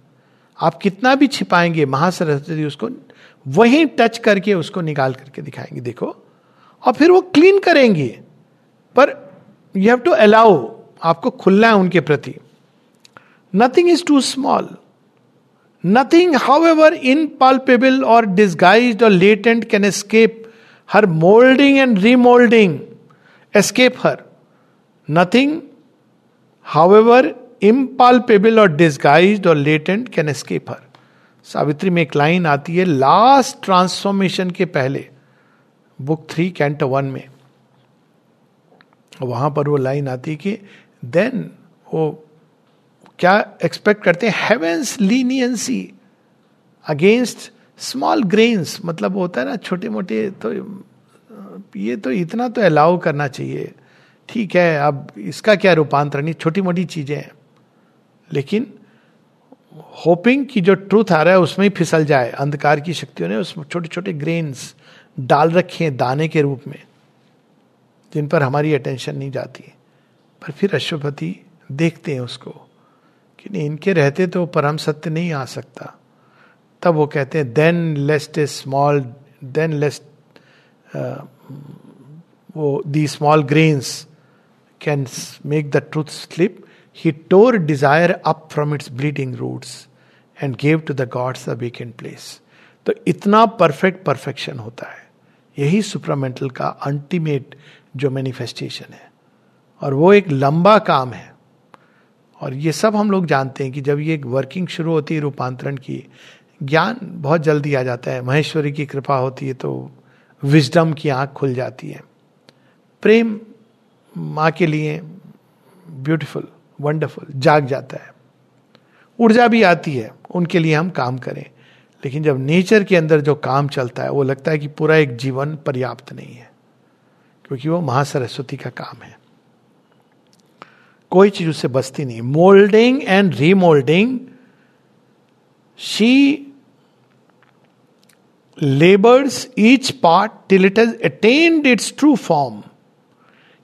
आप कितना भी छिपाएँगे, महासरस्वती उसको वहीं टच करके उसको निकाल करके दिखाएँगे, देखो। और फिर वो क्लीन करेंगे। पर यू हैव टू अलाउ आपको खुलना है उनके प्रति। Nothing is too small nothing however in or disguise or latent can escape her moulding and remoulding escape her. Nothing however impalpable or disguise or latent can escape her Savitri में एक लाइन आती है लास्ट ट्रांसफॉर्मेशन के पहले बुक थ्री कैंट वन में। वहाँ पर वो लाइन आती है कि देन वो क्या एक्सपेक्ट करते हैं? Heaven's leniency against small grains मतलब होता है ना छोटे मोटे तो ये तो इतना तो अलाउ करना चाहिए। ठीक है, अब इसका क्या रूपांतरण? छोटी मोटी चीज़ें हैं। लेकिन होपिंग कि जो ट्रूथ आ रहा है, उसमें ही फिसल जाए। अंधकार की शक्तियों ने उसमें छोटे छोटे ग्रेन्स डाल रखे हैं दाने के रूप में, जिन पर हमारी अटेंशन नहीं जाती। पर फिर अश्वपति देखते हैं उसको कि नहीं, इनके रहते तो परम सत्य नहीं आ सकता। तब वो कहते हैं then lest a small then lest वो the small grains can make the truth slip he tore desire up from its bleeding roots and gave to the gods the vacant place. तो इतना परफेक्ट परफेक्शन होता है। यही सुपरामेंटल का अल्टीमेट जो मैनिफेस्टेशन है। और वो एक लंबा काम है। और ये सब हम लोग जानते हैं कि जब ये वर्किंग शुरू होती है रूपांतरण की ज्ञान बहुत जल्दी आ जाता है। महेश्वरी की कृपा होती है तो विजडम की आँख खुल जाती है। प्रेम माँ के लिए ब्यूटीफुल, वंडरफुल, जाग जाता है। ऊर्जा भी आती है, उनके लिए हम काम करें। लेकिन जब नेचर के अंदर जो काम चलता है, वो लगता है कि पूरा एक जीवन पर्याप्त नहीं है, क्योंकि वो महासरस्वती का काम है। कोई चीज़ उससे बचती नहीं। Moulding and remoulding she labours each part till it has attained its true form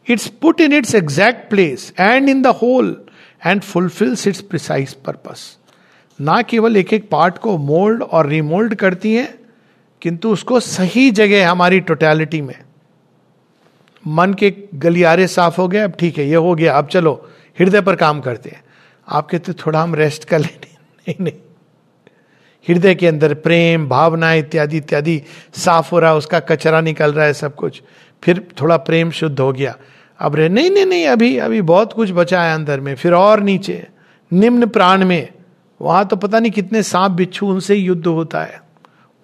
it's put in its exact place and in the whole and fulfils its precise purpose ना केवल एक एक पार्ट को मोल्ड और रिमोल्ड करती हैं, किंतु उसको सही जगह हमारी टोटैलिटी में। मन के गलियारे साफ़ हो गए, अब ठीक है, ये हो गया, अब चलो, हृदय पर काम करते हैं। आप कहते थोड़ा हम रेस्ट कर लें। नहीं नहीं। हृदय के अंदर प्रेम, भावना इत्यादि इत्यादि साफ़ हो रहा है, उसका कचरा निकल रहा है सब कुछ। फिर थोड़ा प्रेम शुद्ध हो गया। अब रहे, नहीं नहीं नहीं, अभी अभी बहुत कुछ बचा है अंदर में, फिर और नीचे, निम्न प्राण में। वहाँ तो पता नहीं कितने सांप बिच्छू, उनसे युद्ध होता है।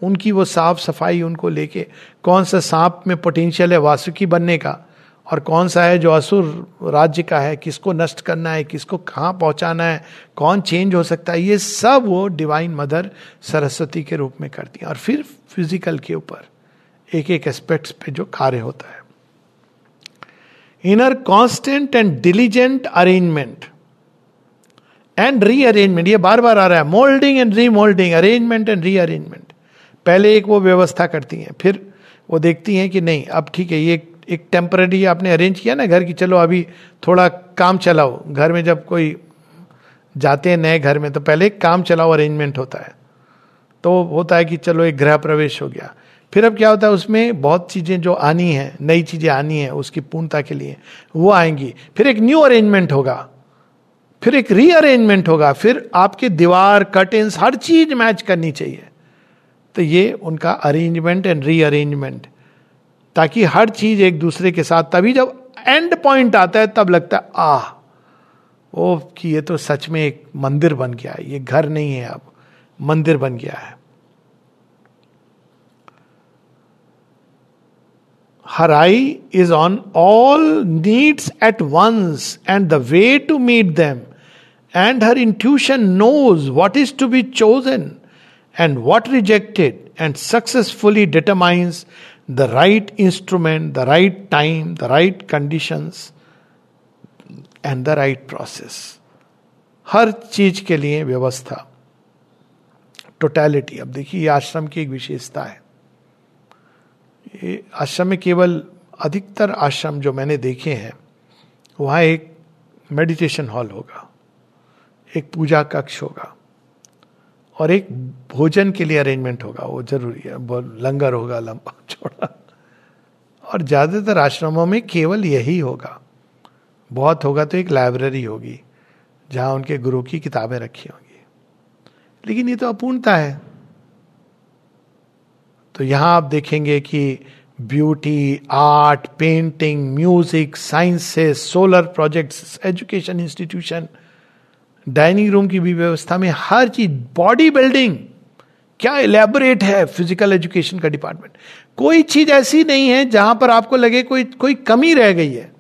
उनकी वो साफ़ सफ़ाई उनको लेके, कौन सा सांप में पोटेंशियल है वासुकी बनने का? और कौन सा है जो असुर राज्य का है? किसको नष्ट करना है? किसको कहाँ पहुंचाना है? कौन चेंज हो सकता है? ये सब वो डिवाइन मदर सरस्वती के रूप में करती है। और फिर फ़िज़िकल के ऊपर एक एक एस्पेक्ट्स पे जो कार्य होता है। Inner constant and diligent arrangement and rearrangement ये बार बार आ रहा है। Moulding and remoulding arrangement and rearrangement पहले एक वो व्यवस्था करती हैं, फिर वो देखती हैं कि नहीं, अब ठीक है, ये एक टेम्पररी आपने अरेंज किया ना घर की, चलो अभी थोड़ा काम चलाओ। घर में जब कोई जाते हैं नए घर में तो पहले काम चलाओ अरेंजमेंट होता है। तो होता है कि चलो एक गृह प्रवेश हो गया। फिर अब क्या होता है, उसमें बहुत चीज़ें जो आनी है, नई चीज़ें आनी है, उसकी पूर्णता के लिए, वो आएँगी। फिर एक न्यू अरेंजमेंट होगा। फिर एक रीअरेंजमेंट होगा। फिर आपके दीवार कर्टेंस हर चीज़ मैच करनी चाहिए। तो ये उनका अरेंजमेंट एंड रीअरेंजमेंट ताकि हर चीज़ एक दूसरे के साथ, तभी जब एंड पॉइंट आता है, तब लगता है, आह, ओ, कि ये तो सच में एक मंदिर बन गया है, ये घर नहीं है अब, मंदिर बन गया है। Her eye is on all needs at once and the way to meet them and her intuition knows what is to be chosen and what rejected and successfully determines the right instrument, the right time, the right conditions, and the right process हर चीज़ के लिए व्यवस्था टोटैलिटी अब देखिए ये आश्रम की एक विशेषता है। ये आश्रम में केवल अधिकतर आश्रम जो मैंने देखे हैं वहाँ एक मेडिटेशन हॉल होगा एक पूजा कक्ष होगा। और एक भोजन के लिए अरेंजमेंट होगा, वो ज़रूरी है लंगर होगा, लंबा छोड़ा और ज़्यादातर आश्रमों में केवल यही होगा। बहुत होगा तो एक लाइब्रेरी होगी, जहाँ उनके गुरु की किताबें रखी होंगी। लेकिन ये तो अपूर्णता है। तो यहाँ आप देखेंगे कि beauty art painting music sciences solar projects education institution dining room की भी व्यवस्था में हर चीज़, बॉडी बिल्डिंग, क्या इलेबोरेट है फ़िज़िकल एजुकेशन का डिपार्टमेंट कोई चीज़ ऐसी नहीं है जहाँ पर आपको लगे कोई कोई कमी रह गई है।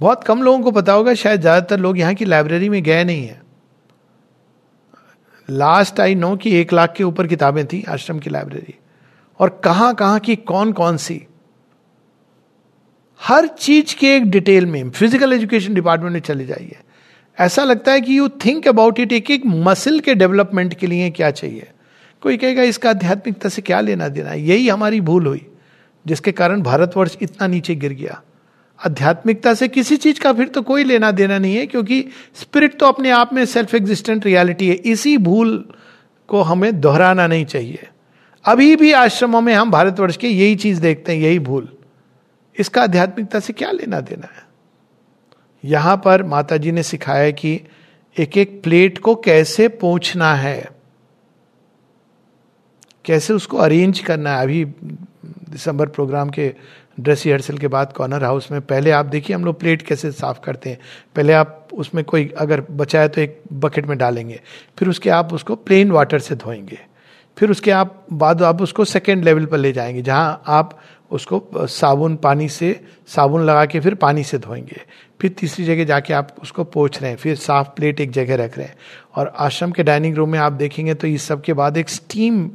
बहुत कम लोगों को पता होगा, शायद ज़्यादातर लोग यहाँ की लाइब्रेरी में गए नहीं है। लास्ट आई नो कि एक लाख के ऊपर किताबें थी आश्रम की लाइब्रेरी और कहाँ कहाँ की कौन कौन सी? हर चीज़ के एक डिटेल में फ़िज़िकल एजुकेशन डिपार्टमेंट में चले जाइए। ऐसा लगता है कि यू थिंक अबाउट इट एक एक मसल के डेवलपमेंट के लिए क्या चाहिए? कोई कहेगा, इसका आध्यात्मिकता से क्या लेना देना है? यही हमारी भूल हुई, जिसके कारण भारतवर्ष इतना नीचे गिर गया। आध्यात्मिकता से किसी चीज़ का फिर तो कोई लेना देना नहीं है, क्योंकि स्पिरिट तो अपने आप में सेल्फ एग्जिस्टेंट रियलिटी है। इसी भूल को हमें दोहराना नहीं चाहिए। अभी भी आश्रमों में हम भारतवर्ष के यही चीज़ देखते हैं, यही भूल। इसका आध्यात्मिकता से क्या लेना देना है? यहाँ पर माता जी ने सिखाया कि एक एक प्लेट को कैसे पहुँचना है? कैसे उसको अरेंज करना है? अभी दिसंबर प्रोग्राम के ड्रेस रिहर्सल के बाद कॉर्नर हाउस में पहले आप देखिए हम लोग प्लेट कैसे साफ़ करते हैं। पहले आप उसमें कोई अगर बचा है तो एक बकेट में डालेंगे। फिर उसके आप उसको प्लेन वाटर से धोएँगे। फिर उसके आप बाद आप उसको सेकेंड लेवल पर ले जाएँगे, जहाँ आप उसको साबुन पानी से, साबुन लगा के फिर पानी से धोएँगे। फिर तीसरी जगह जाके आप उसको पोछ रहे हैं फिर साफ़ प्लेट एक जगह रख रहे हैं। और आश्रम के डाइनिंग रूम में आप देखेंगे तो इस सब के बाद एक स्टीम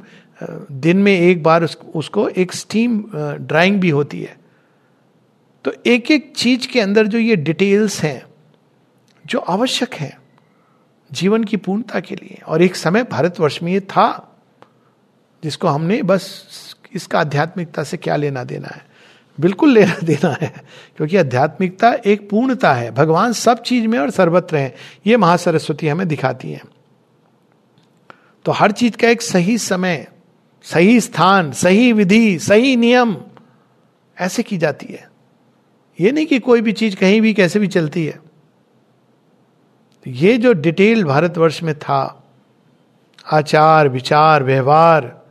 दिन में एक बार उस, उसको एक स्टीम ड्राइंग भी होती है। तो एक एक चीज़ के अंदर जो ये डिटेल्स हैं जो आवश्यक है जीवन की पूर्णता के लिए। और एक समय भारतवर्ष में ये था जिसको हमने बस इसका आध्यात्मिकता से क्या लेना देना है। बिल्कुल लेना देना है, क्योंकि आध्यात्मिकता एक पूर्णता है। भगवान सब चीज़ में और सर्वत्र है। ये महासरस्वती हमें दिखाती है। तो हर चीज़ का एक सही समय, सही स्थान, सही विधि, सही नियम ऐसे की जाती है। ये नहीं कि कोई भी चीज़ कहीं भी कैसे भी चलती है। ये जो डिटेल भारतवर्ष में था, आचार, विचार, व्यवहार,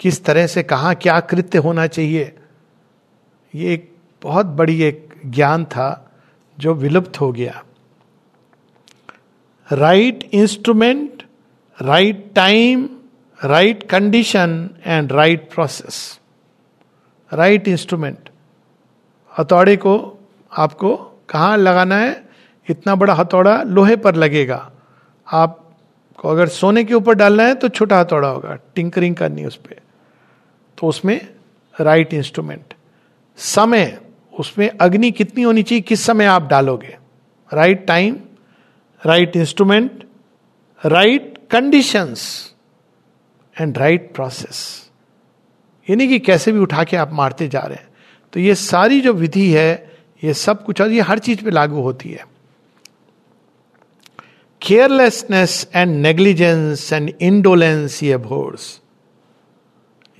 किस तरह से कहा, क्या कृत्य होना चाहिए ये एक बहुत बड़ी एक ज्ञान था जो विलुप्त हो गया। Right instrument right time right condition and right process right instrument हथौड़े को आपको कहाँ लगाना है? इतना बड़ा हथौड़ा लोहे पर लगेगा। आपको अगर सोने के ऊपर डालना है तो छोटा हथौड़ा होगा। टिंकरिंग करनी उस पर तो उसमें राइट इंस्ट्रूमेंट समय, उसमें अग्नि कितनी होनी चाहिए, किस समय आप डालोगे? Right time right instrument right conditions and right process ये नहीं कि कैसे भी उठा के आप मारते जा रहे हैं। तो ये सारी जो विधि है, ये सब कुछ, और ये हर चीज़ पे लागू होती है। Carelessness and negligence and indolence ये भोर्स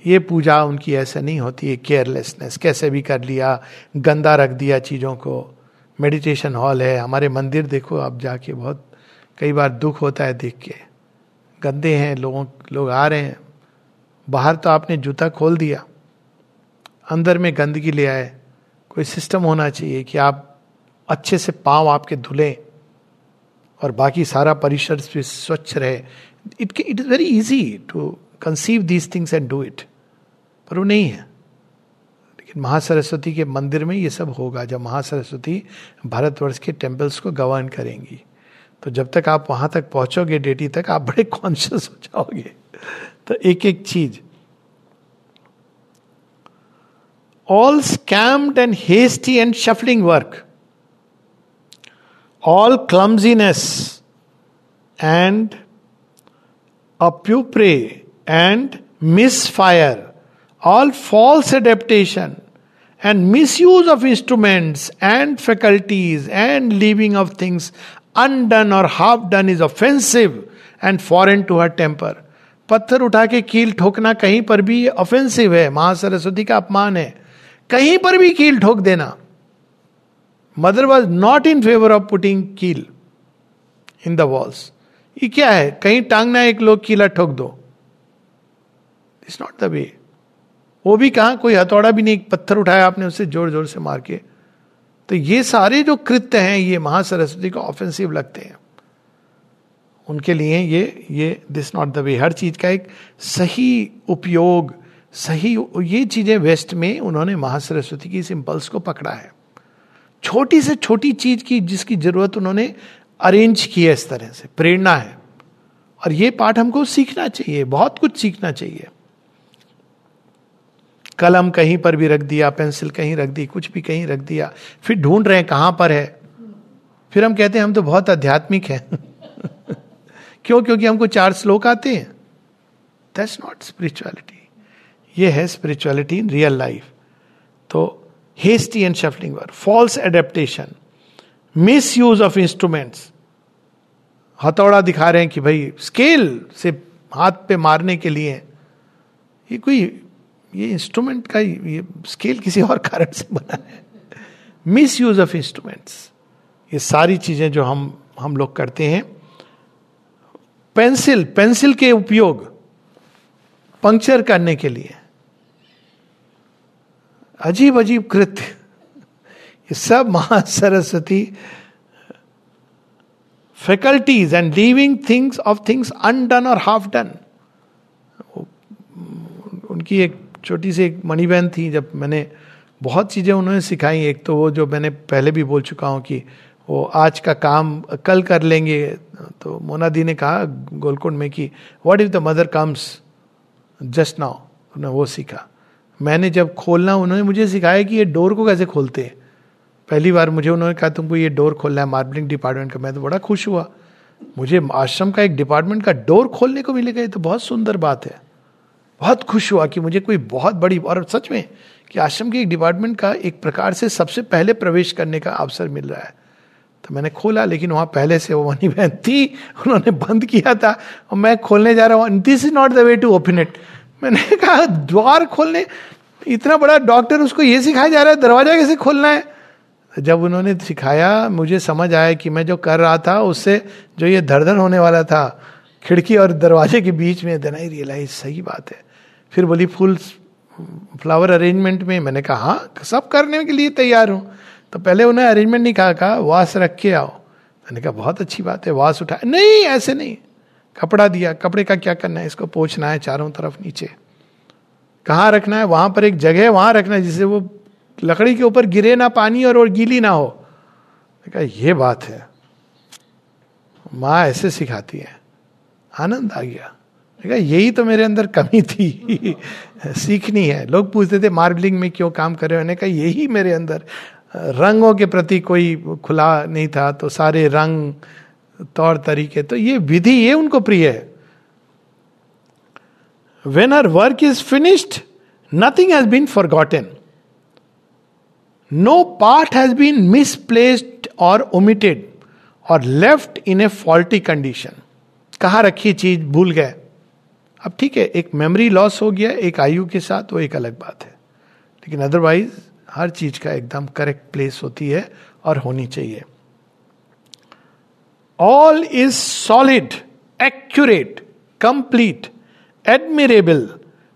ये पूजा उनकी ऐसे नहीं होती है केयरलेसनेस कैसे भी कर लिया, गंदा रख दिया चीज़ों को। मेडिटेशन हॉल है, हमारे मंदिर देखो आप जाके बहुत, कई बार दुख होता है देख के। गंदे हैं, लोगों, लोग आ रहे हैं। बाहर तो आपने जूता खोल दिया। अंदर में गंदगी ले आए। कोई सिस्टम होना चाहिए कि आप अच्छे से पाँव आपके धुलें और बाकी सारा परिसर स्वच्छ रहे। It it is very easy to conceive these things and do it पर वो नहीं है। लेकिन महासरस्वती के मंदिर में ये सब होगा। जब महासरस्वती भारतवर्ष के टेम्पल्स को गवर्न करेंगी तो जब तक आप वहाँ तक पहुंचोगे, डेटी तक, आप बड़े कॉन्शियस हो जाओगे। तो एक एक चीज़। All scamped and hasty and shuffling work all clumsiness and अप्यूप्रे and misfire all false adaptation and misuse of instruments and faculties and leaving of things undone or half done is offensive and foreign to her temper. पत्थर उठा के कील ठोकना कहीं पर भी ऑफेंसिव है महासरस्वती का अपमान है कहीं पर भी कील ठोक देना mother was not in favour of putting कील इन द वॉल्स ये क्या है कहीं टांगना एक लोग कीला ठोक दो इट्स नॉट द वे वो भी कहा, कोई हथौड़ा भी नहीं, पत्थर उठाया आपने उससे ज़ोर ज़ोर से मार के। तो ये सारे जो कृत्य हैं, ये महासरस्वती को ऑफेंसिव लगते हैं। उनके लिए ये ये दिस नॉट द वे हर चीज़ का एक सही उपयोग, सही ये चीज़ें वेस्ट में उन्होंने महासरस्वती की इस इम्पल्स को पकड़ा है। छोटी से छोटी चीज़ की, जिसकी ज़रूरत उन्होंने अरेंज की है इस तरह से, प्रेरणा है। और ये पाठ हमको सीखना चाहिए, बहुत कुछ सीखना चाहिए। कलम कहीं पर भी रख दिया, पेंसिल कहीं रख दी, कुछ भी कहीं रख दिया, फिर ढूंढ रहे हैं कहाँ पर है। फिर हम कहते हैं, हम तो बहुत आध्यात्मिक हैं। क्यों? क्योंकि हमको चार श्लोक आते हैं। दैट्स नॉट स्पिरिचुअलिटी ये है स्पिरिचुअलिटी इन रियल लाइफ तो hasty and shuffling work false adaptation misuse of instruments हथौड़ा दिखा रहे हैं कि भाई स्केल से हाथ पे मारने के लिए ये कोई ये इंस्ट्रूमेंट का ये स्केल किसी और कारण से बना है। मिस यूज़ ऑफ़ इंस्ट्रूमेंट्स ये सारी चीज़ें जो हम हम लोग करते हैं। पेंसिल पेंसिल के उपयोग पंक्चर करने के लिए। अजीब अजीब कृत्य। ये सब महा Saraswati faculties and leaving things of things undone और हाफ़ डन उनकी एक छोटी सी एक मणि बहन थी, जब मैंने बहुत चीज़ें उन्होंने सिखाई। एक तो वो जो मैंने पहले भी बोल चुका हूँ कि वो आज का काम कल कर लेंगे। तो मोना दी ने कहा गोलकुंड में कि what if the mother comes just now उन्होंने वो सीखा। मैंने जब खोलना, उन्होंने मुझे सिखाया कि ये डोर को कैसे खोलते हैं। पहली बार मुझे उन्होंने कहा, तुमको ये डोर खोलना है, मार्बलिंग डिपार्टमेंट का। मैं तो बड़ा खुश हुआ। मुझे आश्रम का एक डिपार्टमेंट का डोर खोलने को मिलेगा ये तो बहुत सुंदर बात है। बहुत खुश हुआ कि मुझे कोई बहुत बड़ी, और सच में कि आश्रम के एक डिपार्टमेंट का एक प्रकार से सबसे पहले प्रवेश करने का अवसर मिल रहा है। तो मैंने खोला, लेकिन वहाँ पहले से वो मनी बहन थी, उन्होंने बंद किया था, और मैं खोलने जा रहा हूँ this is not the way to open it मैंने कहा, द्वार खोलने? इतना बड़ा डॉक्टर उसको ये सिखाया जा रहा है, दरवाज़ा कैसे खोलना है? जब उन्होंने सिखाया, मुझे समझ आया कि मैं जो कर रहा था, उससे जो ये धड़धड़ होने वाला था, खिड़की और दरवाजे के बीच में देना ही रियलाइज़ सही बात है। फिर बोली फुल फ्लावर अरेंजमेंट में मैंने कहा हाँ सब करने के लिए तैयार हूँ। तो पहले उन्हें अरेंजमेंट नहीं कहा कहा वास रख के आओ। मैंने कहा बहुत अच्छी बात है वास उठा नहीं ऐसे नहीं। कपड़ा दिया कपड़े का क्या करना है? इसको पोछना है चारों तरफ़ नीचे। कहाँ रखना है? वहाँ पर एक जगह है वहाँ रखना है जिससे वो लकड़ी के ऊपर गिरे ना पानी और, और गीली ना हो। कहा ये बात है। माँ ऐसे सिखाती है। आनंद आ गया। यही तो मेरे अंदर कमी थी। सीखनी है। लोग पूछते थे, मार्बलिंग में क्यों काम कर रहे हो? मैंने कहा, यही मेरे अंदर, रंगों के प्रति कोई खुला नहीं था तो सारे रंग, तौर तरीके तो ये विधि, ये उनको प्रिय है। When our work is finished nothing has been forgotten no part has been misplaced or omitted or left in a faulty condition कहा रखी चीज़? भूल गए। अब ठीक है, एक मेमोरी लॉस हो गया, एक आयु के साथ, वो एक अलग बात है। लेकिन अदरवाइज़ हर चीज़ का एकदम करेक्ट प्लेस होती है और होनी चाहिए। All is solid accurate complete admirable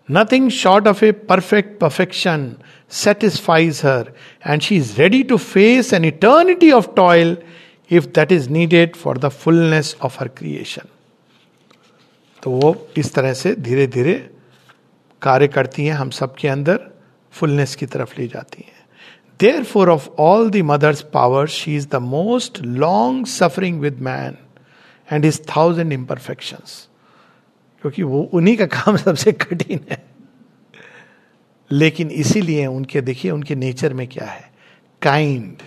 nothing short of a perfect perfection satisfies her and she is ready to face an eternity of toil if that is needed for the fullness of her creation तो वो इस तरह से धीरे धीरे कार्य करती हैं, हम सबके अंदर फुलनेस की तरफ़ ले जाती हैं। Therefore of all the mother's power she is the most long suffering with man and his thousand imperfections क्योंकि वो उन्हीं का काम सबसे कठिन है। लेकिन इसीलिए उनके, देखिए, उनके नेचर में क्या है? काइंड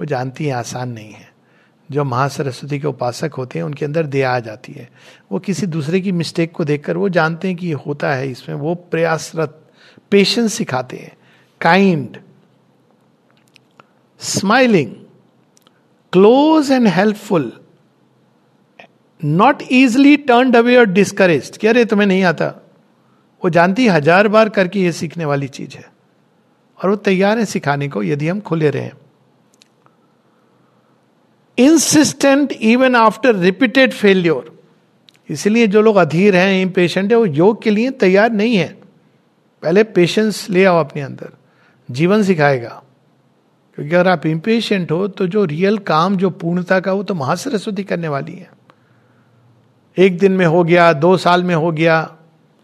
वो जानती है, आसान नहीं है। जो महासरस्वती के उपासक होते हैं, उनके अंदर दया आ जाती है। वो किसी दूसरे की मिस्टेक को देखकर, वो जानते हैं कि ये होता है इसमें। वो प्रयासरत पेशेंस सिखाते हैं। Kind smiling close and helpful not easily turn away or discourage क्या रे तुम्हें नहीं आता। वो जानती हज़ार बार करके ये सीखने वाली चीज़ है। और वो तैयार है सिखाने को, यदि हम खुले रहें। Insistent even after repeated failure इसलिए जो लोग अधीर हैं इम्पेशेंट है, वो योग के लिए तैयार नहीं है। पहले पेशेंस ले आओ अपने अंदर। जीवन सिखाएगा। क्योंकि अगर आप इम्पेशेंट हो तो जो रियल काम, जो पूर्णता का, वो तो महासरस्वती करने वाली है। एक दिन में हो गया, दो साल में हो गया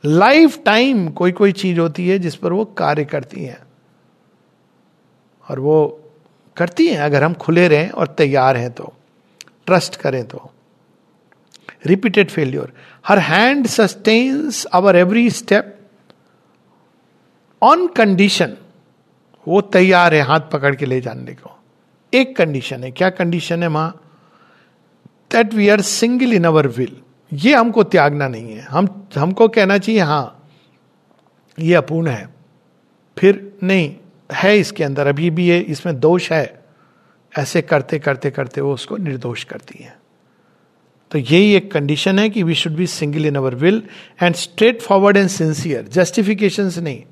लाइफ टाइम कोई कोई चीज़ होती है जिस पर वो कार्य करती है। और वो करती हैं, अगर हम खुले रहें और तैयार हैं तो ट्रस्ट करें तो। Repeated failure her hand sustains our every step on condition वो तैयार है हाथ पकड़ के ले जाने को। एक कंडीशन है। क्या कंडीशन है, माँ? That we are single in our will ये हमको त्यागना नहीं है। हम, हमको कहना चाहिए हाँ ये अपूर्ण है। फिर नहीं। है इसके अंदर, अभी भी ये इसमें दोष है। ऐसे करते करते करते वो उसको निर्दोष करती है। तो यही एक कंडीशन है कि we should be single in our will and straightforward and sincere justification नहीं।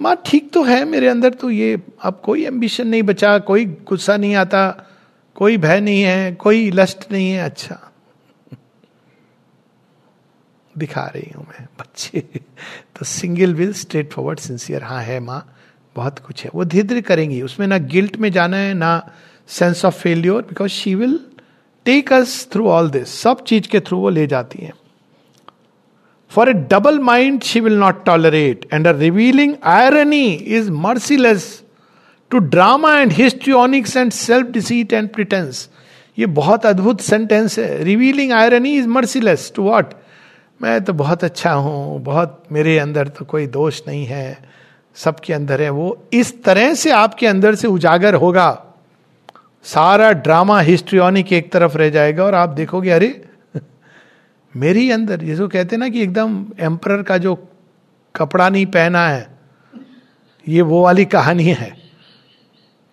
माँ, ठीक तो है मेरे अंदर तो ये, अब कोई एम्बिशन नहीं बचा, कोई गुस्सा नहीं आता, कोई भय नहीं है, कोई लस्ट नहीं है अच्छा। दिखा रही हूँ मैं, बच्चे। तो single will straightforward sincere हाँ है माँ। बहुत कुछ है। वो धीरे धीरे करेंगी। उसमें ना गिल्ट में जाना है, ना sense of failure because she will take us through all this सब चीज़ के थ्रू वो ले जाती है। For a double mind she will not tolerate and a revealing irony is merciless to drama and histrionics and self deceit and pretence ये बहुत अद्भुत सेंटेंस है। Revealing irony is merciless to what मैं तो बहुत अच्छा हूँ, बहुत मेरे अंदर तो कोई दोष नहीं है। सबके अंदर है वो। इस तरह से आपके अंदर से उजागर होगा। सारा ड्रामा हिस्ट्रियोनिक एक तरफ़ रह जाएगा और आप देखोगे, अरे, मेरी अंदर। जिसको कहते हैं ना कि एकदम एम्पर का जो कपड़ा नहीं पहना है, ये वो वाली कहानी है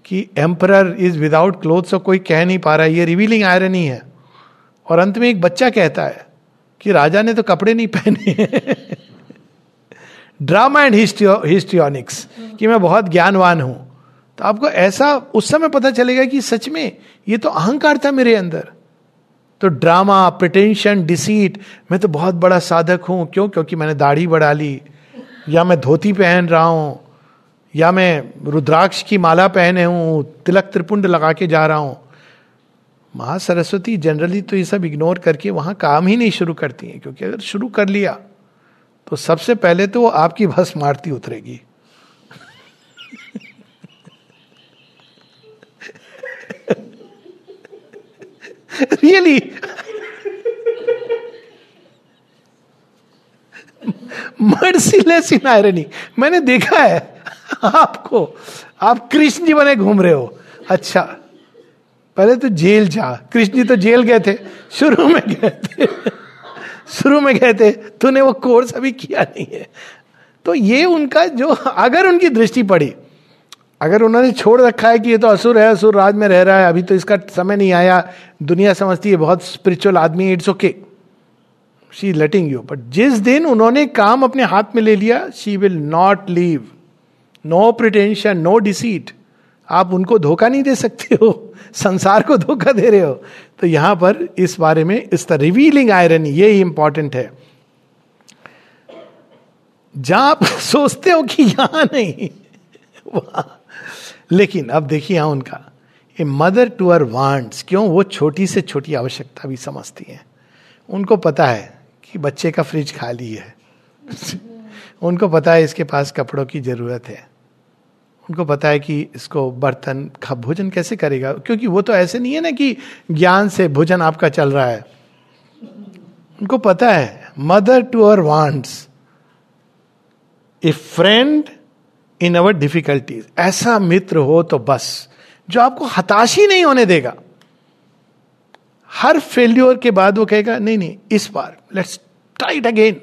कि एम्पर इज़ विदाउट क्लोथ कोई कह नहीं पा रहा। है ये रिवीलिंग आयरनी है। और अंत में एक बच्चा कहता है कि राजा ने तो कपड़े नहीं पहने ड्रामा एंड हिस्ट्रियोनिक्स कि मैं बहुत ज्ञानवान हूँ। तो आपको ऐसा उस समय पता चलेगा कि सच में ये तो अहंकार था मेरे अंदर। तो ड्रामा प्रिटेंशन डिसीट मैं तो बहुत बड़ा साधक हूँ। क्यों? क्योंकि मैंने दाढ़ी बढ़ा ली। या मैं धोती पहन रहा हूँ। या मैं रुद्राक्ष की माला पहने हूँ। तिलक त्रिपुंड लगा के जा रहा हूँ। महा सरस्वती जनरली तो ये सब इग्नोर करके वहाँ काम ही नहीं शुरू करती हैं क्योंकि अगर शुरू कर लिया तो सबसे पहले तो वो आपकी भस्म आरती उतरेगी। रियली मर्सीलेस इन आयरनी मैंने देखा है आपको। आप कृष्ण जी बने घूम रहे हो। अच्छा। पहले तो जेल जा। कृष्ण जी तो जेल गए थे। शुरू में गए थे। शुरू में गए थे तूने वो कोर्स अभी किया नहीं है। तो ये उनका जो, अगर उनकी दृष्टि पड़ी, अगर उन्होंने छोड़ रखा है कि ये तो असुर है, असुर राज में रह रहा है, अभी तो इसका समय नहीं आया, दुनिया समझती है, बहुत स्पिरिचुअल आदमी it's okay she letting you but जिस दिन उन्होंने काम अपने हाथ में ले लिया she will not leave no pretension no deceit आप उनको धोखा नहीं दे सकते हो, संसार को धोखा दे रहे हो। तो यहाँ पर इस बारे में, इस तरह रिवीलिंग आयरन ये इंपॉर्टेंट है। जहाँ आप सोचते हो कि यहाँ नहीं लेकिन अब देखिए यहाँ उनका। A mother to her wants क्यों? वो छोटी से छोटी आवश्यकता भी समझती हैं। उनको पता है कि बच्चे का फ्रिज खाली है। उनको पता है इसके पास कपड़ों की ज़रूरत है। उनको पता है कि इसको बर्तन भोजन कैसे करेगा? क्योंकि वो तो ऐसे नहीं है ना कि ज्ञान से भोजन आपका चल रहा है। उनको पता है mother to our wants a friend in our difficulties ऐसा मित्र हो तो बस, जो आपको हताश ही नहीं होने देगा। हर फेल्योर के बाद वो कहेगा, नहीं नहीं, इस बार लेट्स ट्राई इट अगेन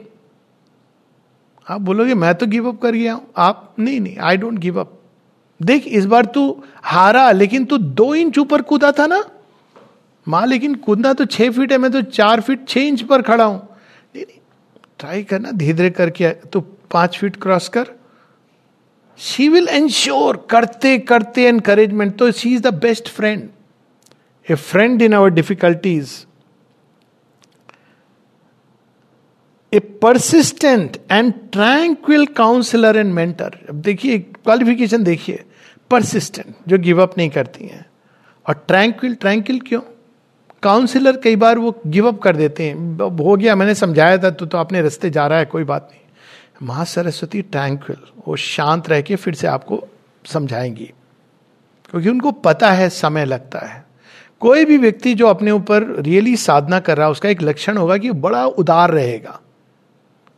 आप बोलोगे, मैं तो गिव अप कर गया हूँ। आप, नहीं नहीं आई डोंट गिव अप देख, इस बार तू हारा, लेकिन तू दो इंच ऊपर कूदा था ना? माँ, लेकिन कूदना तो छह फीट है, मैं तो चार फीट छह इंच पर खड़ा हूँ। नहीं नहीं ट्राई करना धीरे धीरे करके तो पाँच फीट क्रॉस कर। शी विल एंश्योर करते करते एनकरेजमेंट तो she is the best friend a friend in our difficulties a persistent and tranquil counsellor and mentor अब देखिए क्वालिफिकेशन देखिए। परसिस्टेंट जो गिव अप नहीं करती हैं। और ट्रैंक्विल ट्रैंक्विल क्यों? काउंसिलर कई बार वो गिव अप कर देते हैं। हो गया मैंने समझाया था तो, तो अपने रास्ते जा रहा है कोई बात नहीं। महा सरस्वती ट्रैंक्विल वो शांत रह के फिर से आपको समझाएँगी। क्योंकि उनको पता है समय लगता है। कोई भी व्यक्ति जो अपने ऊपर रियली साधना कर रहा है उसका एक लक्षण होगा कि बड़ा उदार रहेगा।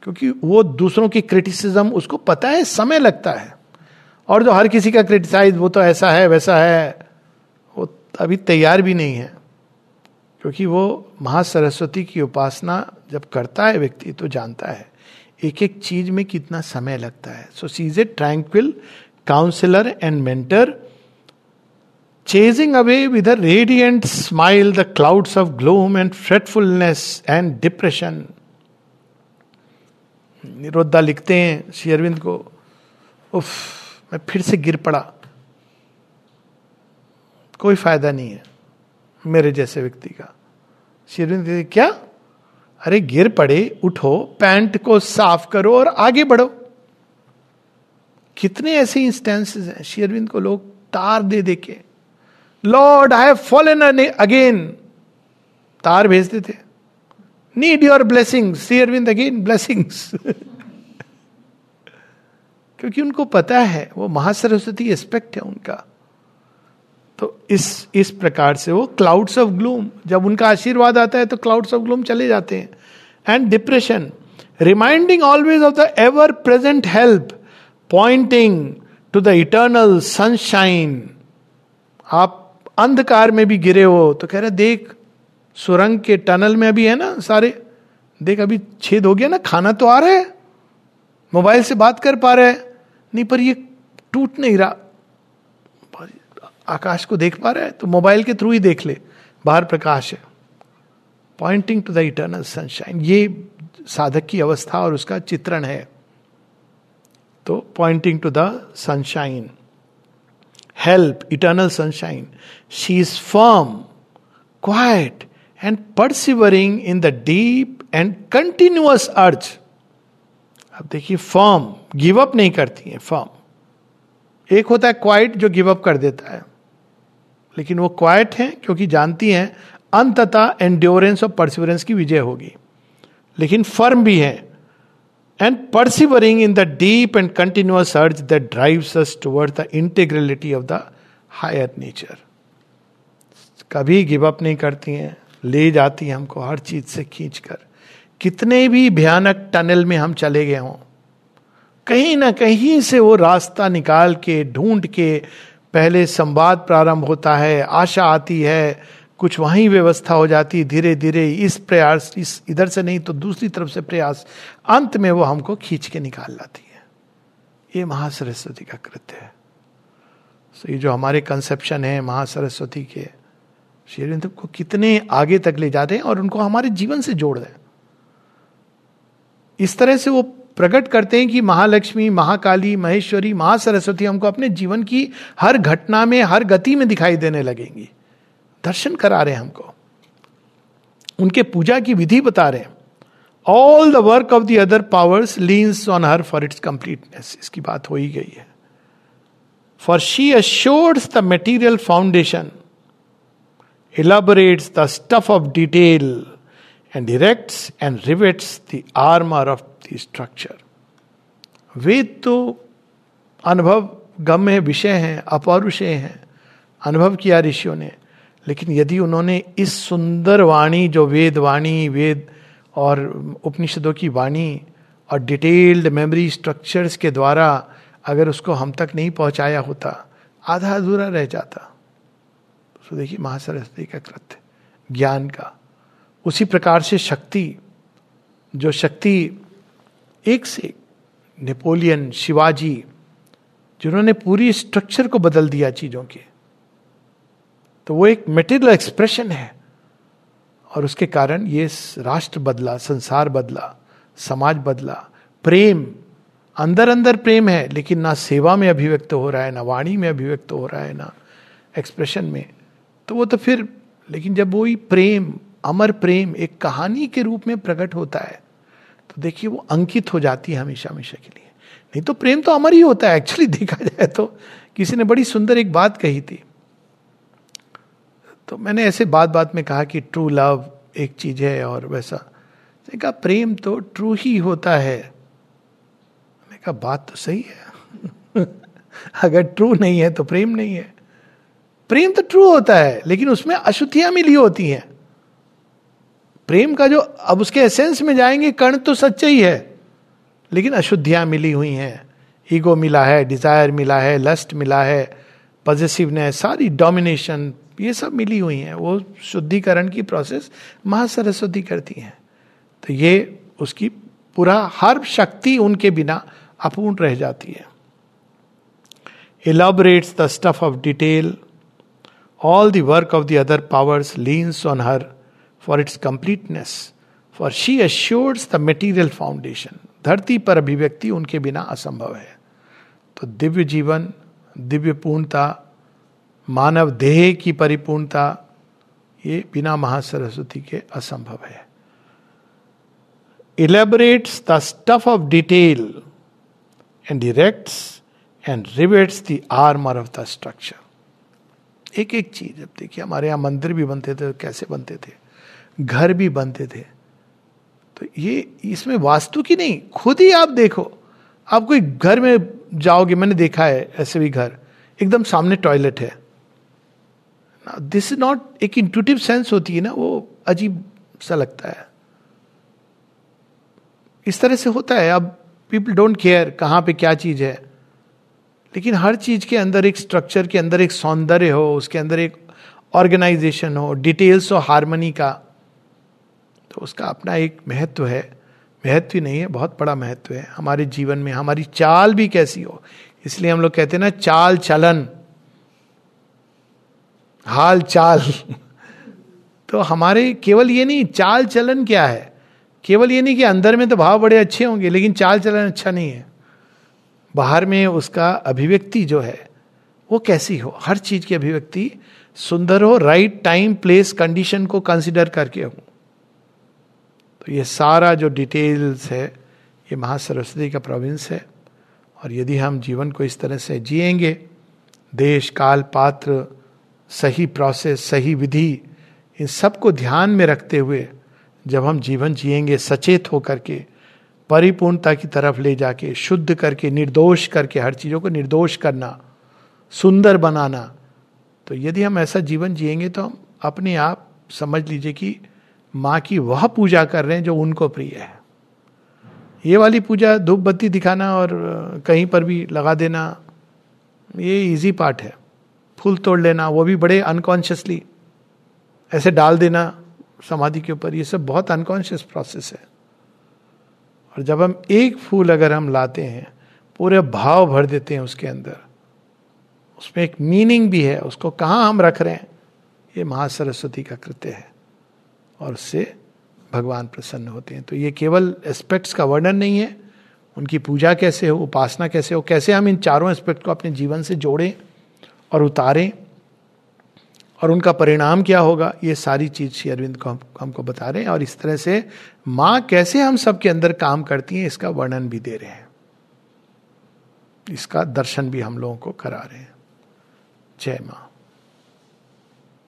क्योंकि वो दूसरों की क्रिटिसिज्म उसको पता है समय लगता है। और जो हर किसी का क्रिटिसाइज वो तो ऐसा है, वैसा है, वो अभी तैयार भी नहीं है। क्योंकि वो महासरस्वती की उपासना जब करता है व्यक्ति तो जानता है। एक एक चीज़ में कितना समय लगता है। So she is a tranquil counsellor and mentor chasing away with a radiant smile the clouds of gloom and fretfulness and depression निरोधा लिखते हैं श्री अरविंद को। उफ मैं फिर से गिर पड़ा। कोई फ़ायदा नहीं है मेरे जैसे व्यक्ति का। शेरविंद क्या? अरे गिर पड़े, उठो, पैंट को साफ़ करो और आगे बढ़ो। कितने ऐसे इंस्टेंसेस हैं शेरविंद को लोग तार दे दे के। लॉर्ड आई फॉलन अगेन तार भेजते थे need your blessing Shri Aurobindo again blessings क्योंकि उनको पता है, वो महासरस्वती एस्पेक्ट है उनका। तो इस इस प्रकार से वो क्लाउड्स ऑफ़ ग्लूम जब उनका आशीर्वाद आता है तो क्लाउड्स ऑफ़ ग्लूम चले जाते हैं। And depression reminding always of the ever present help pointing to the eternal sunshine आप अंधकार में भी गिरे हो तो कह रहे, देख, सुरंग के टनल में अभी है ना सारे। देख, अभी छेद हो गया ना, खाना तो आ रहा है। मोबाइल से बात कर पा रहे हैं। नहीं, पर ये टूट नहीं रहा। आकाश को देख पा रहा है तो मोबाइल के थ्रू ही देख ले, बाहर प्रकाश है। Pointing to the eternal sunshine ये साधक की अवस्था और उसका चित्रण है। तो pointing to the sunshine help eternal sunshine she is firm quiet and persevering in the deep and continuous urge अब देखिए फर्म गिव अप नहीं करती है, फर्म। एक होता है क्वाइट जो गिव अप कर देता है। लेकिन वो क्वाइट है क्योंकि जानती हैं, अंततः एंड्योरेंस और परसिवरेंस की विजय होगी। लेकिन फर्म भी है। And persevering in the deep and continuous urge that drives us toward the integrality of the higher nature कभी गिव अप नहीं करती हैं, ले जाती है हमको हर चीज़ से खींच कर कितने भी भयानक टनल में हम चले गए हों कहीं ना कहीं से वो रास्ता निकाल के, ढूंढ के पहले संवाद प्रारंभ होता है, आशा आती है, कुछ वहीं व्यवस्था हो जाती धीरे धीरे इस प्रयास, इस इधर से नहीं तो दूसरी तरफ़ से प्रयास, अंत में वो हमको खींच के निकाल लाती है। ये महासरस्वती का कृत्य है। सो ये जो हमारे कंसेप्शन है महासरस्वती के, श्री को कितने आगे तक ले जाते हैं और उनको हमारे जीवन से जोड़ दें। इस तरह से वो प्रकट करते हैं कि महालक्ष्मी, महाकाली, महेश्वरी, महासरस्वती हमको अपने जीवन की हर घटना में, हर गति में दिखाई देने लगेंगी। दर्शन करा रहे हैं हमको। उनके पूजा की विधि बता रहे हैं। All the work of the other powers leans on her for its completeness इसकी बात हो ही गई है। For she assures the material foundation elaborates the stuff of detail and directs and rivets the armour of structure Veda तो अनुभव गम्य विषय हैं अपौरुषेय हैं, अनुभव किया ऋषियों ने, लेकिन यदि उन्होंने इस सुंदर वाणी, जो वेद वाणी, वेद और उपनिषदों की वाणी और डिटेल्ड मेमोरी स्ट्रक्चर्स के द्वारा अगर उसको हम तक नहीं पहुँचाया होता, आधा अधूरा रह जाता। तो देखिए महासरस्वती का कृत्य, ज्ञान का। उसी प्रकार से शक्ति, जो शक्ति एक से एक नेपोलियन शिवाजी, जिन्होंने पूरी स्ट्रक्चर को बदल दिया चीज़ों के। तो वो एक मेटेरियल एक्सप्रेशन है। और उसके कारण ये राष्ट्र बदला, संसार बदला, समाज बदला। प्रेम अंदर अंदर प्रेम है, लेकिन ना सेवा में अभिव्यक्त हो रहा है, ना वाणी में अभिव्यक्त हो रहा है, ना एक्सप्रेशन में। तो वो तो फिर, लेकिन जब वही प्रेम, अमर प्रेम एक कहानी के रूप में प्रकट होता है तो देखिए, वो अंकित हो जाती है हमेशा हमेशा के लिए। नहीं तो प्रेम तो अमर ही होता है एक्चुअली देखा जाए तो। किसी ने बड़ी सुंदर एक बात कही थी। तो मैंने ऐसे बात बात में कहा कि ट्रू लव एक चीज़ है और वैसा। कहा, प्रेम तो ट्रू ही होता है। मैंने कहा, बात तो सही है। अगर ट्रू नहीं है तो प्रेम नहीं है। प्रेम तो ट्रू होता है, लेकिन उसमें अशुद्धियाँ मिली होती हैं। प्रेम का जो, अब उसके एसेंस में जाएँगे, कर्ण तो सच्चा ही है। लेकिन अशुद्धियाँ मिली हुई हैं। ईगो मिला है डिज़ायर मिला है लस्ट मिला है पॉजिटिवनेस सारी डोमिनेशन ये सब मिली हुई हैं। वो शुद्धिकरण की प्रोसेस महासरस्वती करती हैं। तो ये उसकी पूरा हर शक्ति उनके बिना अपूर्ण रह जाती है। Elaborates the stuff of detail all the work of the other powers leans on her for its completeness for she assures the material foundation धरती पर अभिव्यक्ति उनके बिना असंभव है। तो दिव्य जीवन, दिव्य पूर्णता, मानव देह की परिपूर्णता, ये बिना महासरस्वती के असंभव है। Elaborates the stuff of detail and directs and rivets the armour of the structure एक एक चीज़, अब देखिए, हमारे यहाँ मंदिर भी बनते थे, कैसे बनते थे? घर भी बनते थे। तो ये इसमें वास्तु की नहीं, खुद ही आप देखो। आप कोई घर में जाओगे, मैंने देखा है ऐसे भी घर, एकदम सामने टॉयलेट है। दिस इज़ नॉट एक इंटूटिव सेंस होती है ना, वो अजीब सा लगता है। इस तरह से होता है, अब पीपल डोंट केयर कहाँ पे क्या चीज़ है। लेकिन हर चीज़ के अंदर एक स्ट्रक्चर के अंदर एक सौंदर्य हो, उसके अंदर एक ऑर्गेनाइजेशन हो डिटेल्स हो हारमोनी का। तो उसका अपना एक महत्व है। महत्व ही नहीं है, बहुत बड़ा महत्व है। हमारे जीवन में हमारी चाल भी कैसी हो। इसलिए हम लोग कहते हैं ना, चाल चलन। हाल चाल। तो हमारे केवल ये नहीं, चाल चलन क्या है? केवल ये नहीं कि अंदर में तो भाव बड़े अच्छे होंगे, लेकिन चाल चलन अच्छा नहीं है। बाहर में उसका अभिव्यक्ति जो है, वो कैसी हो? हर चीज़ की अभिव्यक्ति सुंदर हो राइट टाइम प्लेस कंडीशन को कंसिडर करके हो। तो ये सारा जो डिटेल्स है, ये महासरस्वती का प्रोविंस है। और यदि हम जीवन को इस तरह से जिएँगे, देश, काल, पात्र, सही प्रोसेस सही विधि, इन सबको ध्यान में रखते हुए जब हम जीवन जिएँगे, सचेत होकर के, परिपूर्णता की तरफ़ ले जाके, शुद्ध करके, निर्दोष करके, हर चीज़ों को निर्दोष करना, सुंदर बनाना तो यदि हम ऐसा जीवन जिएँगे तो हम अपने आप समझ लीजिए कि माँ की वह पूजा कर रहे हैं जो उनको प्रिय है। ये वाली पूजा धूप बत्ती दिखाना और कहीं पर भी लगा देना, ये इजी पार्ट है। फूल तोड़ लेना, वो भी बड़े अनकॉन्शियसली ऐसे डाल देना समाधि के ऊपर, ये सब बहुत अनकॉन्शियस प्रोसेस है। और जब हम एक फूल अगर हम लाते हैं, पूरे भाव भर देते हैं उसके अंदर, उसमें एक मीनिंग भी है, उसको कहाँ हम रख रहे हैं, ये महासरस्वती का कृत्य है। और उससे भगवान प्रसन्न होते हैं। तो ये केवल एस्पेक्ट्स का वर्णन नहीं है। उनकी पूजा कैसे हो उपासना कैसे हो कैसे हम इन चारों एस्पेक्ट को अपने जीवन से जोड़ें और उतारें और उनका परिणाम क्या होगा ये सारी चीज़ श्री अरविंद को हम, हमको बता रहे हैं और इस तरह से माँ कैसे हम सबके अंदर काम करती हैं इसका वर्णन भी दे रहे हैं। इसका दर्शन भी हम लोगों को करा रहे हैं। जय माँ।